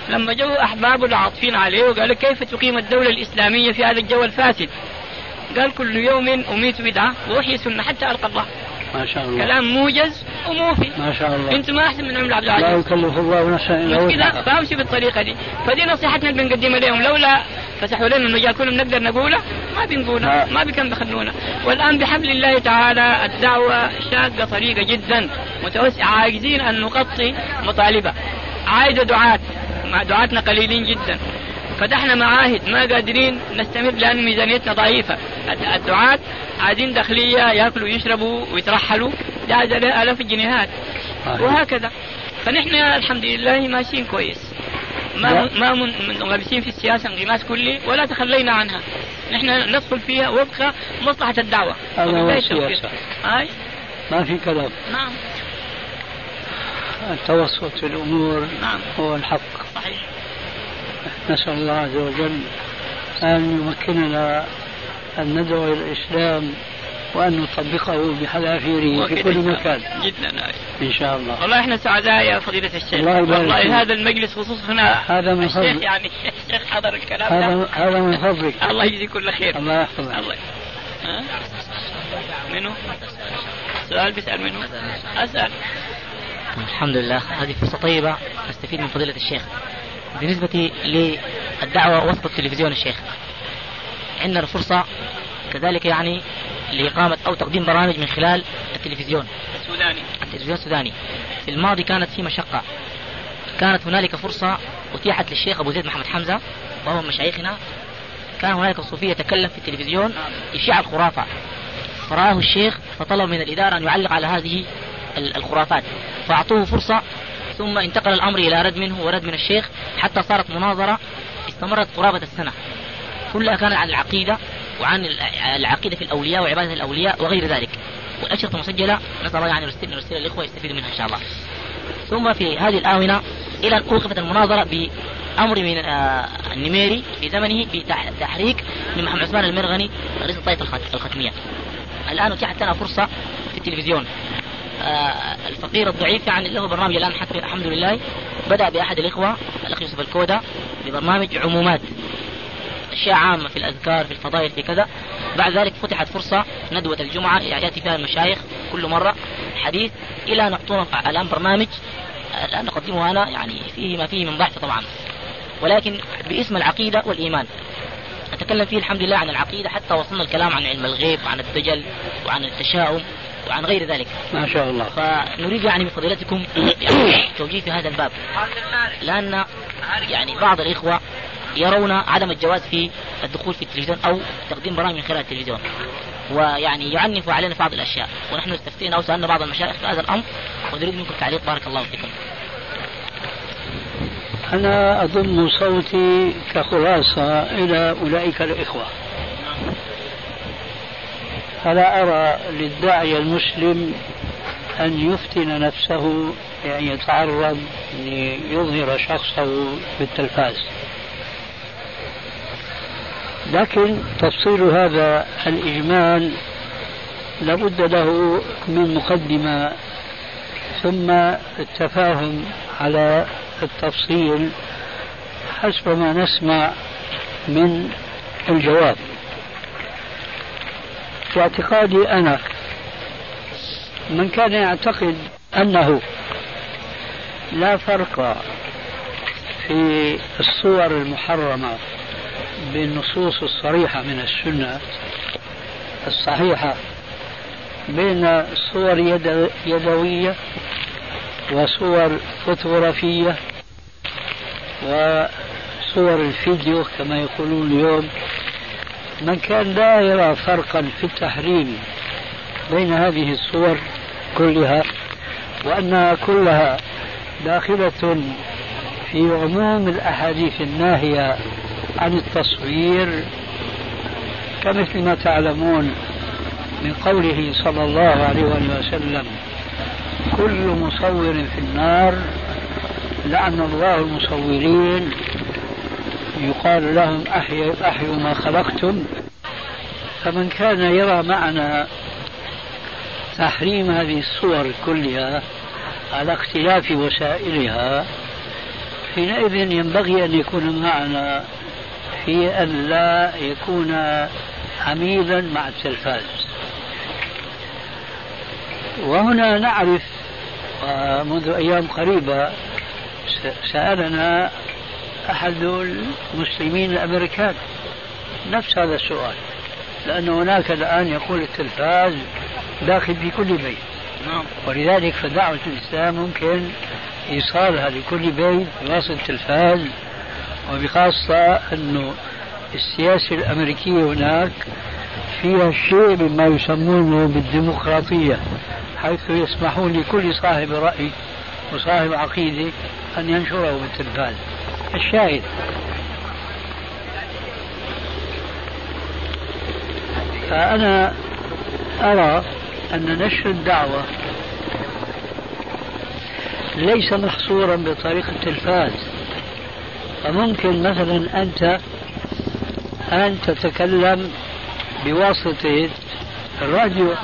لما جو احبابه العاطفين عليه وقال كيف تقيم الدولة الإسلامية في هذا الجو الفاسد؟ قال كل يوم أميت بدعة وأحيي سنه حتى ألقى الله. ما شاء الله كلام موجز وموفي. ما شاء الله أنتم ما أحسن من عمر عبد لا العزيز. يكلف الله نفسا إلا وسعها فأمشي بالطريقة دي فدي نصيحتنا اللي بنقدمها لهم لولا فتحوا لنا المجال كله بنقدر نقوله ما بنقوله آه. ما بكم بخلونا والآن بحبل الله تعالى الدعوة شاقة طريقة جدا متوسعة عاجزين أن نغطي مطالبها عايزة دعاة دعاتنا قليلين جدا. فتحنا معاهد ما قادرين نستمر لأن ميزانيتنا ضعيفة. الد- الدعاة عايزين داخلية يأكلوا ويشربوا ويترحلوا. ده الاف الجنيهات صحيح. وهكذا. فنحن الحمد لله ماشيين كويس. ما. ما من- منغمسين في السياسة انغماس كلي ولا تخلينا عنها. نحن ندخل فيها وفق مصلحة الدعوة. هذا هو. التوفيق. هاي ما في كلام. نعم. التوسط في الأمور نعم هو الحق صحيح نسأل الله عز وجل أن يمكننا أن ندعو إلى الإسلام وأن نطبقه بحذافيره في كل إن مكان. جدا. إن شاء الله والله إحنا سعداء يا فضيلة الشيخ الله والله. هذا المجلس خصوصا هنا هذا من الشيخ فضلك. يعني الشيخ حضر الكلام هذا ده هذا من فضلك الله يجزي كل خير الله يحفظك الله؟ منو؟ سؤال بيسأل منو؟ أسأل الحمد لله. هذه فرصة طيبة نستفيد من فضيلة الشيخ. بالنسبة للدعوة وسط التلفزيون الشيخ عندنا فرصة كذلك يعني لإقامة أو تقديم برامج من خلال التلفزيون. السوداني. التلفزيون السوداني. في الماضي كانت في مشقة. كانت هنالك فرصة أتيحت للشيخ أبو زيد محمد حمزة وهو من مشايخنا. كان هنالك صوفية يتكلم في التلفزيون يشيع الخرافة فرآه الشيخ فطلب من الإدارة أن يعلق على هذه الخرافات. فأعطوه فرصة ثم انتقل الأمر إلى رد منه ورد من الشيخ حتى صارت مناظرة استمرت قرابة السنة. كلها كانت عن العقيدة وعن ال- العقيدة في الأولياء وعبادة الأولياء وغير ذلك. والأشرطة مسجلة نسأل الله يعني نرسل نرسل الإخوة يستفيدوا منها إن شاء الله. ثم في هذه الآونة إلى أن أوقفت المناظرة بأمر من آه، النميري في زمنه بتحريك من محمد عثمان المرغني رئيس الطائفة الخت- الختمية. الآن أتيحت لنا فرصة في التلفزيون. الفقير الضعيف يعني له برنامج الآن حتى الحمد لله بدأ بأحد الإخوة الأخ يوسف الكودا ببرنامج عمومات. أشياء عامة في الأذكار في الفضائل في كذا. بعد ذلك فتحت فرصة ندوة الجمعة يأتي فيها المشايخ كل مرة حديث إلى أن نعطونا الآن برنامج آه، الآن نقدمه أنا يعني فيه ما فيه من ضعف طبعا. ولكن باسم العقيدة والإيمان. نتكلم فيه الحمد لله عن العقيدة حتى وصلنا الكلام عن علم الغيب وعن الدجل وعن التشاؤم. وعن غير ذلك. ما شاء الله. فنريد يعني من فضيلتكم يعني *coughs* توجيه في هذا الباب. لأن يعني بعض الإخوة يرون عدم الجواز في الدخول في التلفزيون أو تقديم برامج من خلال التلفزيون. ويعني يعنف علينا بعض الأشياء. ونحن استفتينا أو سألنا بعض المشايخ في هذا الأمر ونريد منكم تعليق بارك الله فيكم. أنا أضم صوتي كخلاصة إلى أولئك الإخوة. فلا أرى للداعية المسلم أن يفتن نفسه يعني يتعرض ليظهر شخصه بالتلفاز. لكن تفصيل هذا الإجمال لابد له من مقدمة ثم التفاهم على التفصيل حسب ما نسمع من الجواب. في اعتقادي أنا من كان يعتقد أنه لا فرق في الصور المحرمة بالنصوص الصريحة من السنة الصحيحة بين صور يدوية وصور فوتوغرافية وصور الفيديو كما يقولون اليوم. من كان لا يرى فرقا في التحريم بين هذه الصور كلها وأنها كلها داخلة في عموم الأحاديث الناهية عن التصوير كمثل ما تعلمون من قوله صلى الله عليه وسلم كل مصور في النار لعن الله المصورين يقال لهم أحيوا, أحيوا ما خلقتم. فمن كان يرى معنى تحريم هذه الصور كلها على اختلاف وسائلها حينئذ ينبغي أن يكون معنا في أن لا يكون عميلا مع التلفاز. وهنا نعرف منذ أيام قريبة سألنا أحد المسلمين الأمريكان. نفس هذا السؤال لأن هناك الآن يقول التلفاز داخل في كل بيت. نعم. ولذلك فدعوة الإسلام ممكن إيصالها لكل بيت بواسطة التلفاز وبخاصة أنه السياسة الأمريكية هناك فيها شيء مما يسمونه بالديمقراطية حيث يسمحون لكل صاحب رأي وصاحب عقيدة أن ينشره بالتلفاز. الشاهد. فأنا أرى أن نشر الدعوة ليس محصورا بطريق التلفاز. فممكن مثلا أنت أن تتكلم بواسطة الراديو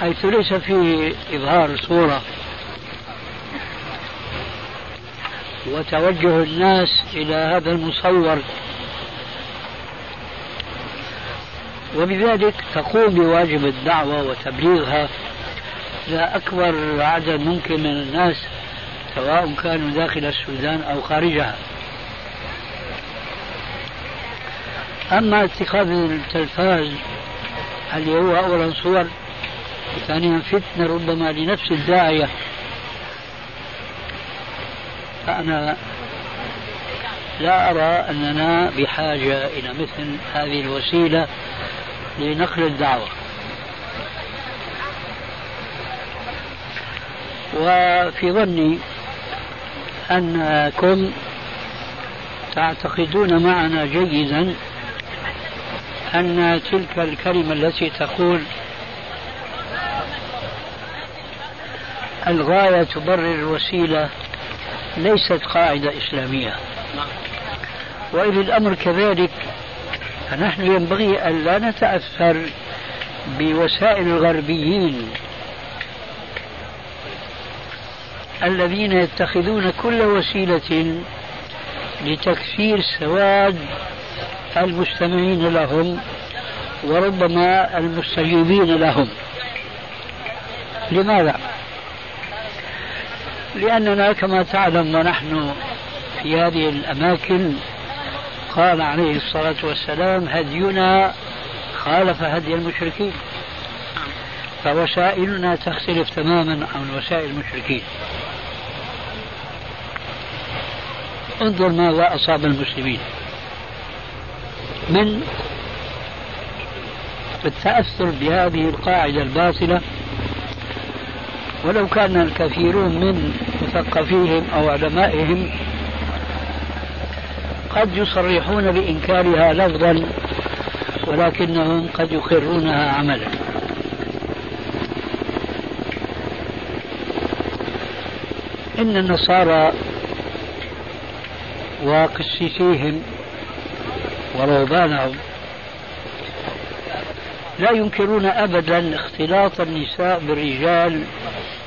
حيث ليس فيه إظهار صورة. وتوجه الناس إلى هذا المصور. وبذلك تقوم بواجب الدعوة وتبليغها إلى أكبر عدد ممكن من الناس سواء كانوا داخل السودان أو خارجها. أما اتخاذ التلفاز اللي هو أولا صور؟ وثانيا فتنة ربما لنفس الداعية. فأنا لا أرى أننا بحاجة إلى مثل هذه الوسيلة لنقل الدعوة. وفي ظني أنكم تعتقدون معنا جيدا أن تلك الكلمة التي تقول الغاية تبرر الوسيلة ليست قاعدة إسلامية وإذا الأمر كذلك فنحن ينبغي أن لا نتأثر بوسائل الغربيين الذين يتخذون كل وسيلة لتكثير سواد المستمعين لهم وربما المستجيبين لهم لماذا؟ لأننا كما تعلم ونحن في هذه الأماكن. قال عليه الصلاة والسلام هدينا خالف هدي المشركين. فوسائلنا تختلف تماما عن وسائل المشركين. انظر ماذا أصاب المسلمين. من التأثر بهذه القاعدة الباطلة ولو كان الكثيرون من مثقفيهم أو علمائهم قد يصرحون بإنكارها لفظا ولكنهم قد يقرونها عملا. إن النصارى وقسيسيهم ورهبانهم لا ينكرون أبدا اختلاط النساء بالرجال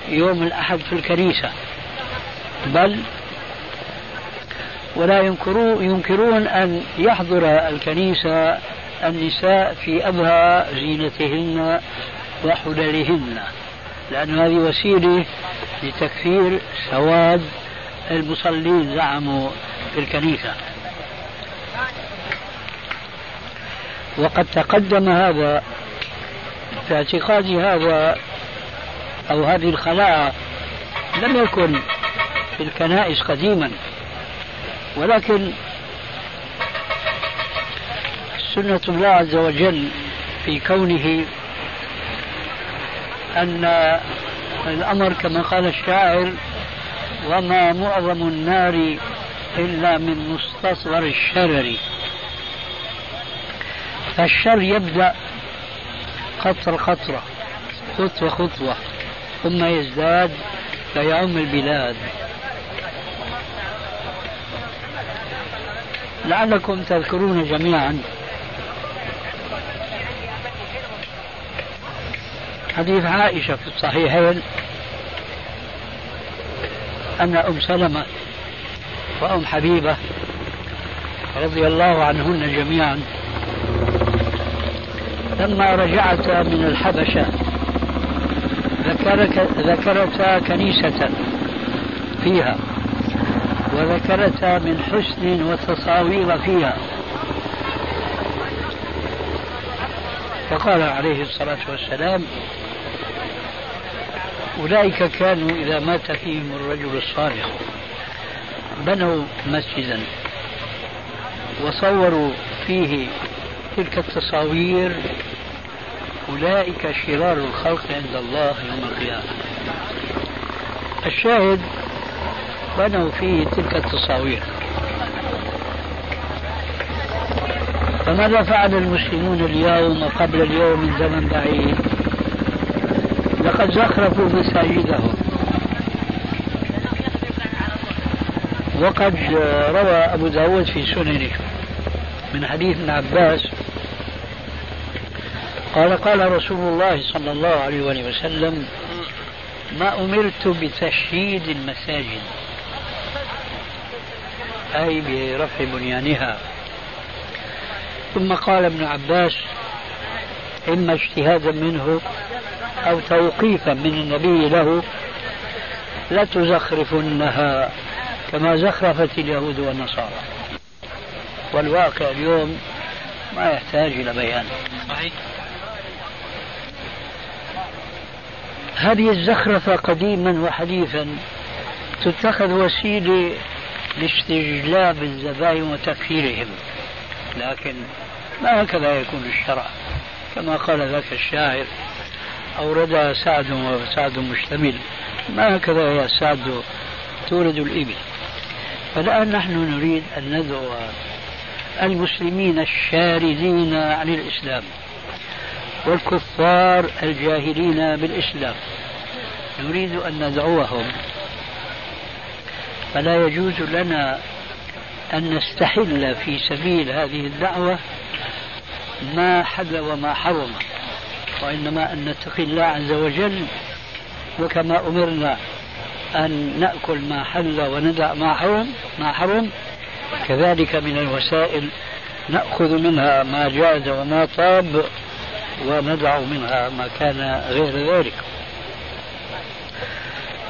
يوم الأحد في الكنيسة بل ولا ينكرون, أن يحضر الكنيسة النساء في أبهى زينتهن وحللهن لأن هذه وسيلة لتكفير سواد المصلين زعموا في الكنيسة. وقد تقدم هذا في اعتقاد هذا أو هذه الخلاعة لم يكن في الكنائس قديما ولكن سنة الله عز وجل في كونه أن الأمر كما قال الشاعر وما معظم النار إلا من مستصغر الشرر فالشر يبدأ قطرة قطرة. خطوة خطوة ثم يزداد فيعم البلاد. لعلكم تذكرون جميعا. حديث عائشة في الصحيحين أن أم سلمة وأم حبيبة رضي الله عنهن جميعا لما رجعتا من الحبشة ذكرتا كنيسة فيها وذكرتا من حسن وتصاوير فيها. فقال عليه الصلاة والسلام أولئك كانوا إذا مات فيهم الرجل الصالح بنوا مسجدا وصوروا فيه تلك التصاوير أولئك شرار الخلق عند الله يوم القيامة. الشاهد بنوا فيه تلك التصاوير. فماذا فعل المسلمون اليوم قبل اليوم من زمن بعيد؟ لقد زخرفوا مساجدهم. وقد روى أبو داود في سننه. من حديث ابن عباس. قال قال رسول الله صلى الله عليه وسلم ما أمرت بتشييد المساجد. أي برفع بنيانها. ثم قال ابن عباس إما اجتهادا منه أو توقيفا من النبي له لتزخرفنها كما زخرفت اليهود والنصارى. والواقع اليوم ما يحتاج إلى بيان. صحيح. هذه الزخرفة قديما وحديثا تتخذ وسيلة لاستجلاب الزبائن وتكفيرهم. لكن ما هكذا يكون الشرع؟ كما قال ذاك الشاعر أوردها سعد وسعد مشتمل ما هكذا يا سعد تورد الإبل؟ فالآن نحن نريد أن ندعو المسلمين الشاردين عن الإسلام والكفار الجاهلين بالإسلام. نريد أن ندعوهم. فلا يجوز لنا أن نستحل في سبيل هذه الدعوة ما حل وما حرم وإنما أن نتقي الله عز وجل. وكما أمرنا أن نأكل ما حل وندع ما حرم ما حرم كذلك من الوسائل نأخذ منها ما جاز وما طاب وندع منها ما كان غير ذلك.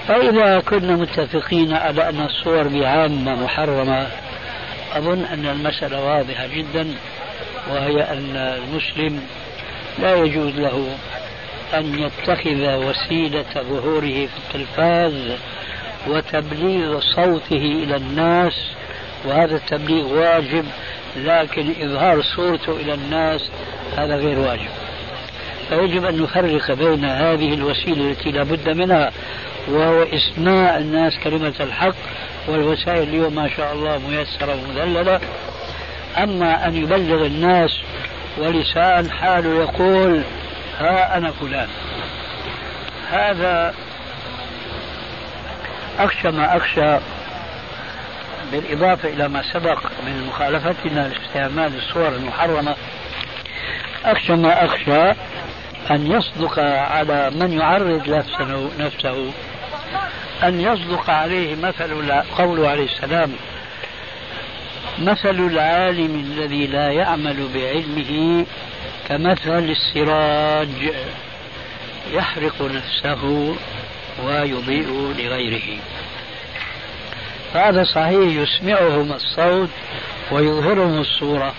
فإذا كنا متفقين على أن الصور بعامة محرمة أظن أن المسألة واضحة جدا وهي أن المسلم لا يجوز له أن يتخذ وسيلة ظهوره في التلفاز وتبليغ صوته إلى الناس وهذا التبليغ واجب لكن إظهار صورته إلى الناس هذا غير واجب. فيجب أن نفرق بين هذه الوسيلة التي لا بد منها وهو إسماع الناس كلمة الحق والوسائل اليوم ما شاء الله ميسرة ومذللة. أما أن يبلغ الناس ولسان حاله يقول ها أنا فلان. هذا أخشى ما أخشى بالإضافة إلى ما سبق من مخالفتنا لاستعمال الصور المحرمة أخشى ما أخشى أن يصدق على من يعرض نفسه, أن يصدق عليه مثل قوله عليه السلام مثل العالم الذي لا يعمل بعلمه كمثل السراج يحرق نفسه ويضيء لغيره. فهذا صحيح يسمعهم الصوت ويظهرهم الصورة.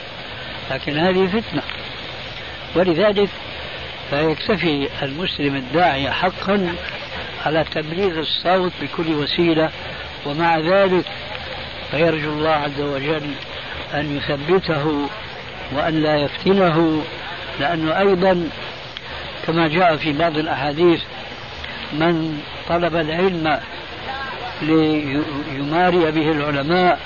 لكن هذه فتنة. ولذلك فيكتفي المسلم الداعية حقا على تبليغ الصوت بكل وسيلة. ومع ذلك فيرجو الله عز وجل أن يثبته وأن لا يفتنه. لأنه أيضا كما جاء في بعض الأحاديث من طلب العلم ليماري به العلماء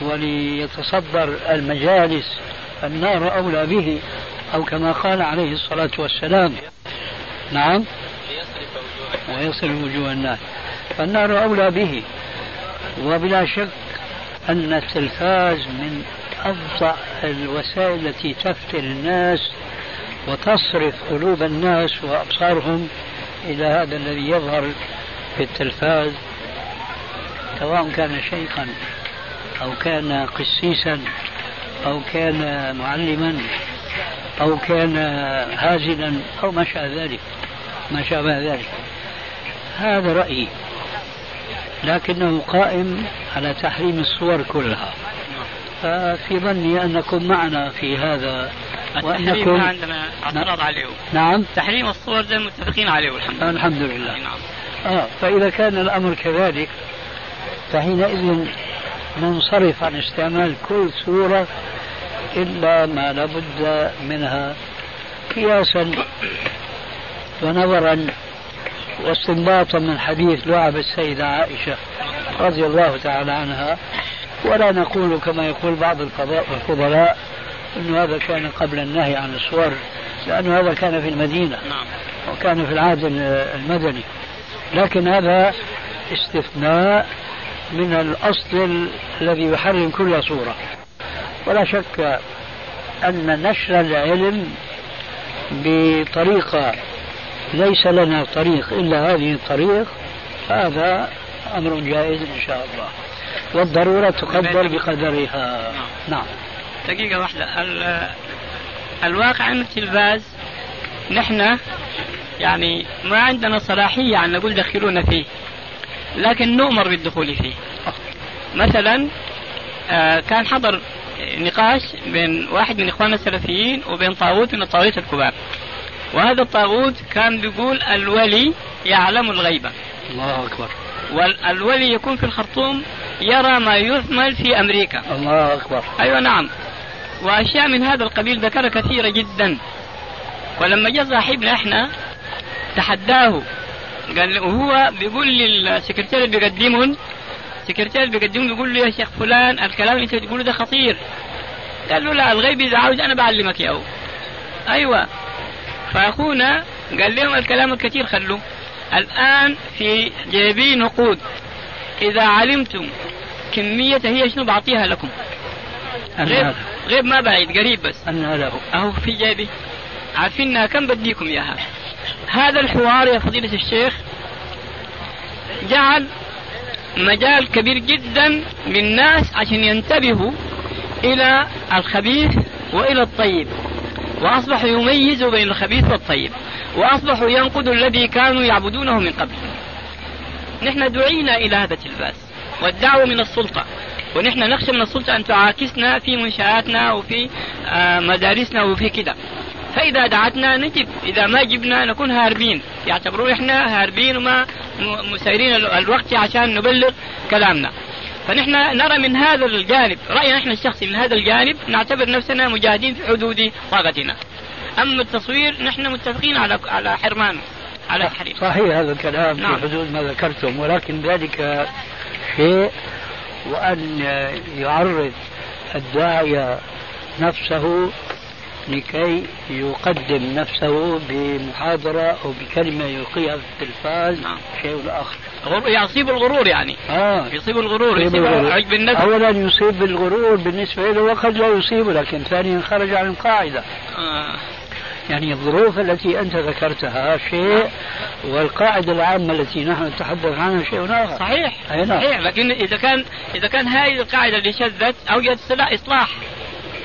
وليتصدر المجالس النار أولى به أو كما قال عليه الصلاة والسلام. نعم. ويصل وجوه الناس فالنار أولى به. وبلا شك أن التلفاز من أفظع الوسائل التي تفتن الناس وتصرف قلوب الناس وأبصارهم إلى هذا الذي يظهر في التلفاز. سواء كان شيخا أو كان قسيسا أو كان معلما أو كان هازلا أو ما شابه ذلك. ما شابه ذلك. هذا رأيي. لكنه قائم على تحريم الصور كلها. ففي ظني أنكم معنا في هذا وأنكم عندنا اعتراض عليه. نعم. تحريم الصور ده متفقين عليه الحمد لله. الحمد لله. نعم. آه فإذا كان الأمر كذلك فحينئذ ننصرف عن استعمال كل صورة إلا ما لابد منها قياسا ونظرا واستنباطا من حديث لعب السيدة عائشة رضي الله تعالى عنها ولا نقول كما يقول بعض الفضلاء أن هذا كان قبل النهي عن الصور لأن هذا كان في المدينة نعم. وكان في العهد المدني لكن هذا استثناء من الأصل الذي يحرم كل صورة. ولا شك أن نشر العلم بطريقة ليس لنا طريق إلا هذه الطريق هذا أمر جائز إن شاء الله. والضرورة تقدر بقدرها. نعم. دقيقة واحدة. الواقع أن التلفاز نحن يعني ما عندنا صلاحية أن نقول دخلونا فيه. لكن نؤمر بالدخول فيه. مثلا آه، كان حضر نقاش بين واحد من إخواننا السلفيين وبين طاغوت من الطاغوت الكبار. وهذا الطاغوت كان بيقول الولي يعلم الغيبة الله أكبر. والولي يكون في الخرطوم يرى ما يثمل في أمريكا. الله أكبر. أيوة نعم. وأشياء من هذا القبيل ذكرها كثيرة جدا. ولما جاء صاحبنا إحنا تحداه قال وهو بيقول للسكرتير اللي بيقدمهم السكرتير بيقدمهم بيقول له يا شيخ فلان الكلام اللي انت بتقوله ده خطير. قال له لا الغيب إذا عاوز أنا بعلمك يا أيوه. فأخونا قال لهم الكلام الكثير خلوه. الآن في جيبي نقود. إذا علمتم كمية هي شنو بعطيها لكم؟ غيب غيب ما بعيد قريب بس. أنها له أهو في جيبي. عارفينها كم بديكم إياها؟ هذا الحوار يا فضيلة الشيخ جعل مجال كبير جدا للناس عشان ينتبهوا إلى الخبيث وإلى الطيب وأصبحوا يميزوا بين الخبيث والطيب وأصبحوا ينقذوا الذي كانوا يعبدونه من قبل. نحن دعينا إلى هذا التلباس والدعوة من السلطة ونحن نخشى من السلطة أن تعاكسنا في منشآتنا وفي آه، مدارسنا وفي كده. فإذا دعتنا نجب إذا ما جبنا نكون هاربين. يعتبرون إحنا هاربين وما مسيرين الوقت عشان نبلغ كلامنا. فنحن نرى من هذا الجانب رأينا إحنا الشخصي من هذا الجانب نعتبر نفسنا مجاهدين في حدود طاقتنا. أما التصوير نحن متفقين على على حرمانه على الحريم صحيح هذا الكلام نعم. في حدود ما ذكرتم ولكن ذلك شيء وأن يعرض الداعية نفسه لكي يقدم نفسه بمحاضرة أو بكلمة يلقيها في التلفاز. نعم. شيء آخر. يصيب الغرور يعني. آه. يصيب الغرور يصيب. عجب النفس. أولا يصيب بالغرور بالنسبة له وقد لا يصيبه لكن ثانيا خرج عن القاعدة. آه. يعني الظروف التي أنت ذكرتها شيء والقاعدة العامة التي نحن نتحدث عنها شيء آخر. صحيح. أي نعم. صحيح. لكن إذا كان إذا كان هذه القاعدة اللي شذت أوجد سلا- إصلاح.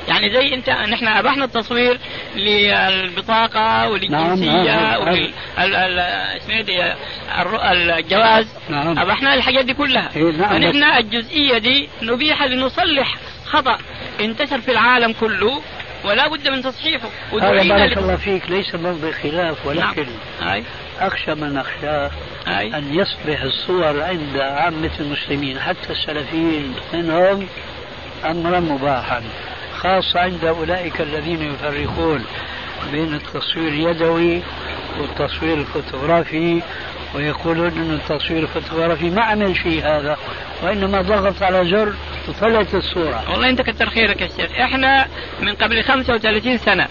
يعني زي انت نحن أبحنا التصوير للبطاقة وللجنسيه نعم، نعم. ولل اسمه إيه الجواز. نعم. أبحنا الحاجات دي كلها. إيه، نعم، فنحن الجزئية دي نبيح لنصلح خطأ انتشر في العالم كله ولا بد من تصحيحه. هذا بارك الله فيك ليس موضع خلاف ولكن نعم. أخشى من أخشاه أي. أن يصبح الصور عند عامة المسلمين حتى السلفيين منهم أمرا مباحا. خاصة عند أولئك الذين يفرقون بين التصوير اليدوي والتصوير الفوتوغرافي ويقولون أن التصوير الفوتوغرافي ما عمل شيء هذا وإنما ضغط على زر وطلعت الصورة. والله انت كتر خيرك يا شيخ. إحنا من قبل 35 سنة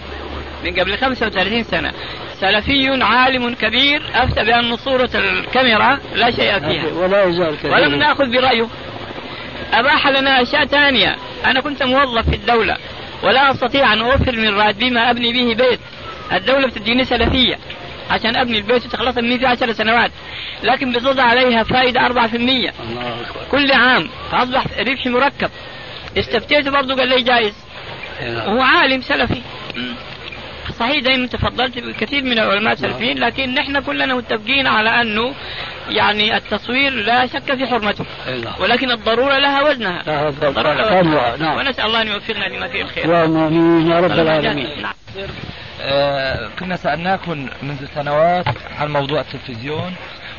من قبل 35 سنة سلفي عالم كبير أفتى بأن صورة الكاميرا لا شيء فيها. ولا يزال كذلك ولم نأخذ برأيه. أباح لنا أشياء ثانية. أنا كنت موظف في الدولة ولا أستطيع أن أوفر من راتبي ما أبني به بيت. الدولة بتديني سلفية عشان أبني البيت وتخلص مني في عشر سنوات. لكن بتوضع عليها فائده 4% الله أكبر. كل عام فأصبح ربح مركب. استفتيت برضه قال لي جائز نعم. وهو عالم سلفي. صحيح دائما تفضلت بكثير من العلماء السلفيين لكن نحن كلنا متفقين على أنه يعني التصوير لا شك في حرمته نعم. ولكن الضرورة لها وزنها الضرورة لها. وزنها. نعم. ونسأل الله أن يوفقنا لما فيه الخير اللهم آمين يا رب العالمين نعم. آه، كنا سألناكم منذ سنوات عن موضوع التلفزيون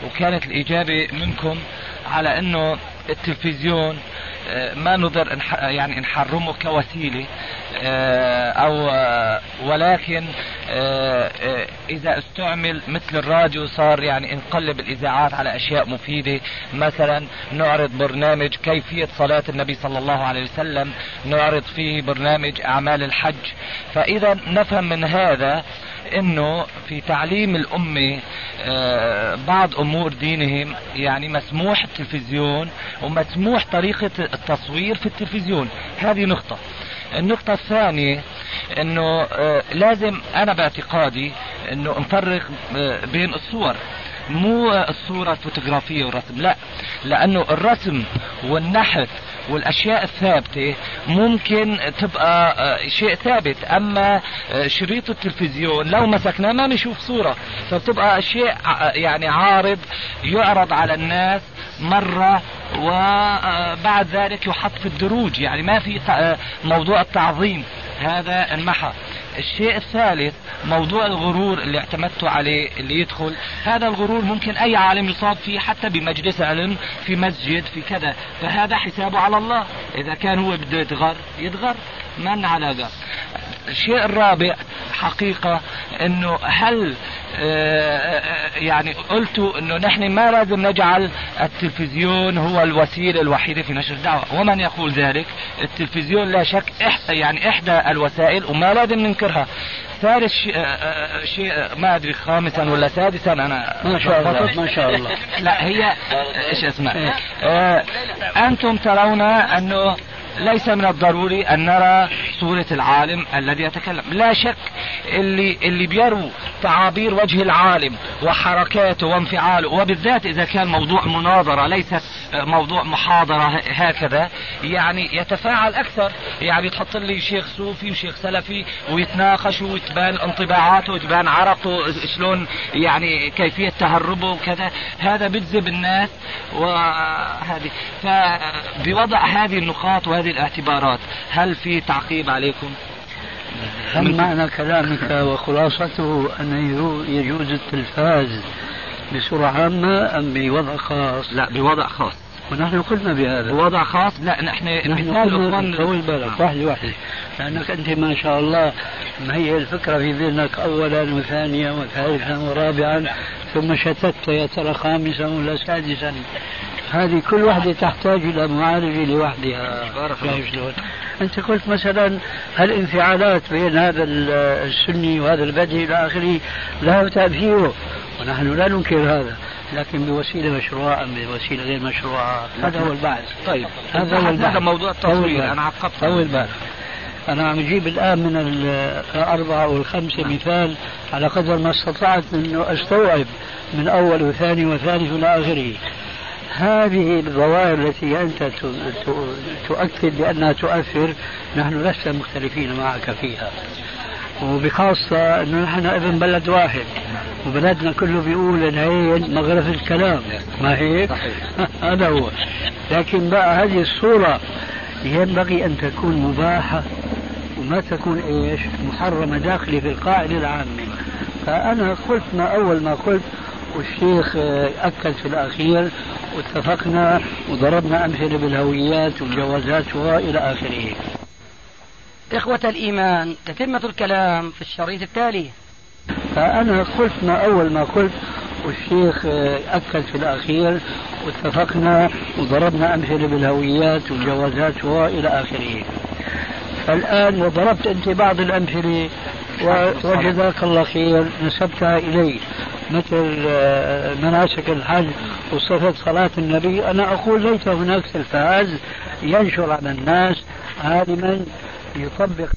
وكانت الإجابة منكم على أنه التلفزيون آه، ما نقدر يعني نحرمه كوسيلة آه، أو آه، ولكن آه، آه، إذا استعمل مثل الراديو صار يعني نقلب الإذاعات على أشياء مفيدة. مثلا نعرض برنامج كيفية صلاة النبي صلى الله عليه وسلم نعرض فيه برنامج أعمال الحج. فإذا نفهم من هذا إنه في تعليم الأمة آه، بعض أمور دينهم يعني مسموح التلفزيون ومسموح طريقة التصوير في التلفزيون. هذه نقطة. النقطة الثانية إنه آه، لازم أنا باعتقادي إنه نفرق آه، بين الصور. مو الصورة الفوتوغرافية والرسم لا. لأنه الرسم والنحت والأشياء الثابتة ممكن تبقى آه، شيء ثابت. أما آه، شريط التلفزيون لو مسكناه ما نشوف صورة فبتبقى شيء ع- يعني عارض يعرض على الناس مرة وبعد ذلك يحط في الدروج. يعني ما في موضوع التعظيم. هذا انمحى الشيء الثالث موضوع الغرور اللي اعتمدتوا عليه اللي يدخل. هذا الغرور ممكن أي عالم يصاب فيه حتى بمجلس علم في مسجد في كذا. فهذا حسابه على الله. إذا كان هو بده يتغر يتغر. من علاقة. الشيء الرابع حقيقة إنه هل يعني قلتوا إنه نحن ما لازم نجعل التلفزيون هو الوسيلة الوحيدة في نشر الدعوة، ومن يقول ذلك؟ التلفزيون لا شك إح يعني إحدى الوسائل وما لازم ننكرها. ثالث شيء, آه، آه، آه، ما أدري خامسا ولا سادسا أنا ما شاء الله ما شاء الله لا هي إيش اسمها؟ آه أنتم ترون أنه ليس من الضروري أن نرى صورة العالم الذي يتكلم، لا شك اللي اللي بيروا تعابير وجه العالم وحركاته وانفعاله وبالذات إذا كان موضوع مناظرة ليست موضوع محاضرة هكذا يعني يتفاعل أكثر. يعني تحط لي شيخ صوفي وشيخ سلفي ويتناقشوا وتبان انطباعاته وتبان عرقه شلون يعني كيفية تهربه وكذا. هذا بجذب الناس وهذه. فبوضع هذه النقاط وهذه الاعتبارات؟ هل في تعقيب عليكم؟ هل معنى كلامك وخلاصته أن يجوز التلفاز بصورة عامة أم بوضع خاص؟ لا بوضع خاص. ونحن قلنا بهذا. بوضع خاص؟ لا نحن نحن قلنا طول بالك واحدة واحدة لأنك أنت ما شاء الله مهيئ الفكرة في ذهنك أولا وثانيا وثالثا ورابعا ثم شتت يا ترى خامسا ولا سادسا. هذه كل واحدة تحتاج إلى معالجة لوحدها. شلون؟ أنت قلت مثلا الانفعالات بين هذا السني وهذا البدعي إلى آخره لا تأثيره. ونحن لا ننكر هذا لكن بوسيلة مشروعة أم بوسيلة غير مشروعة؟ هذا هو البحث طيب. هذا هو البحث هذا موضوع التصوير أنا عقبت. طول بالك أنا عم أجيب الآن من الأربعة أو الخمسة مثال على قدر ما استطعت أنه أستوعب من أول وثاني وثالث إلى آخره. هذه الظواهر التي أنت تؤكد بأنها تؤثر نحن لسنا مختلفين معك فيها. وبخاصة أنه نحن ابن بلد واحد وبلدنا كله بيقول العين مغرف الكلام ما هيك؟ *laughs* هذا هو. لكن بقى هذه الصورة ينبغي أن تكون مباحة وما تكون إيش محرمة داخلة في القاعدة العامة. فأنا قلت ما أول ما قلت والشيخ أكد في الأخير واتفقنا وضربنا أمثلة بالهويات والجوازات وإلى آخره. إخوة الإيمان تتمة الكلام في الشريط التالي. فأنا قلت ما أول ما قلت والشيخ أكد في الأخير واتفقنا وضربنا أمثلة بالهويات والجوازات وإلى آخره. الآن وضربت أنت بعض الأمثلة وجزاك الله خير نسبتها إلي مثل آه، مناسك الحج وصفة صلاة النبي. أنا أقول ليس هناك تلفاز ينشر على الناس عالما يطبق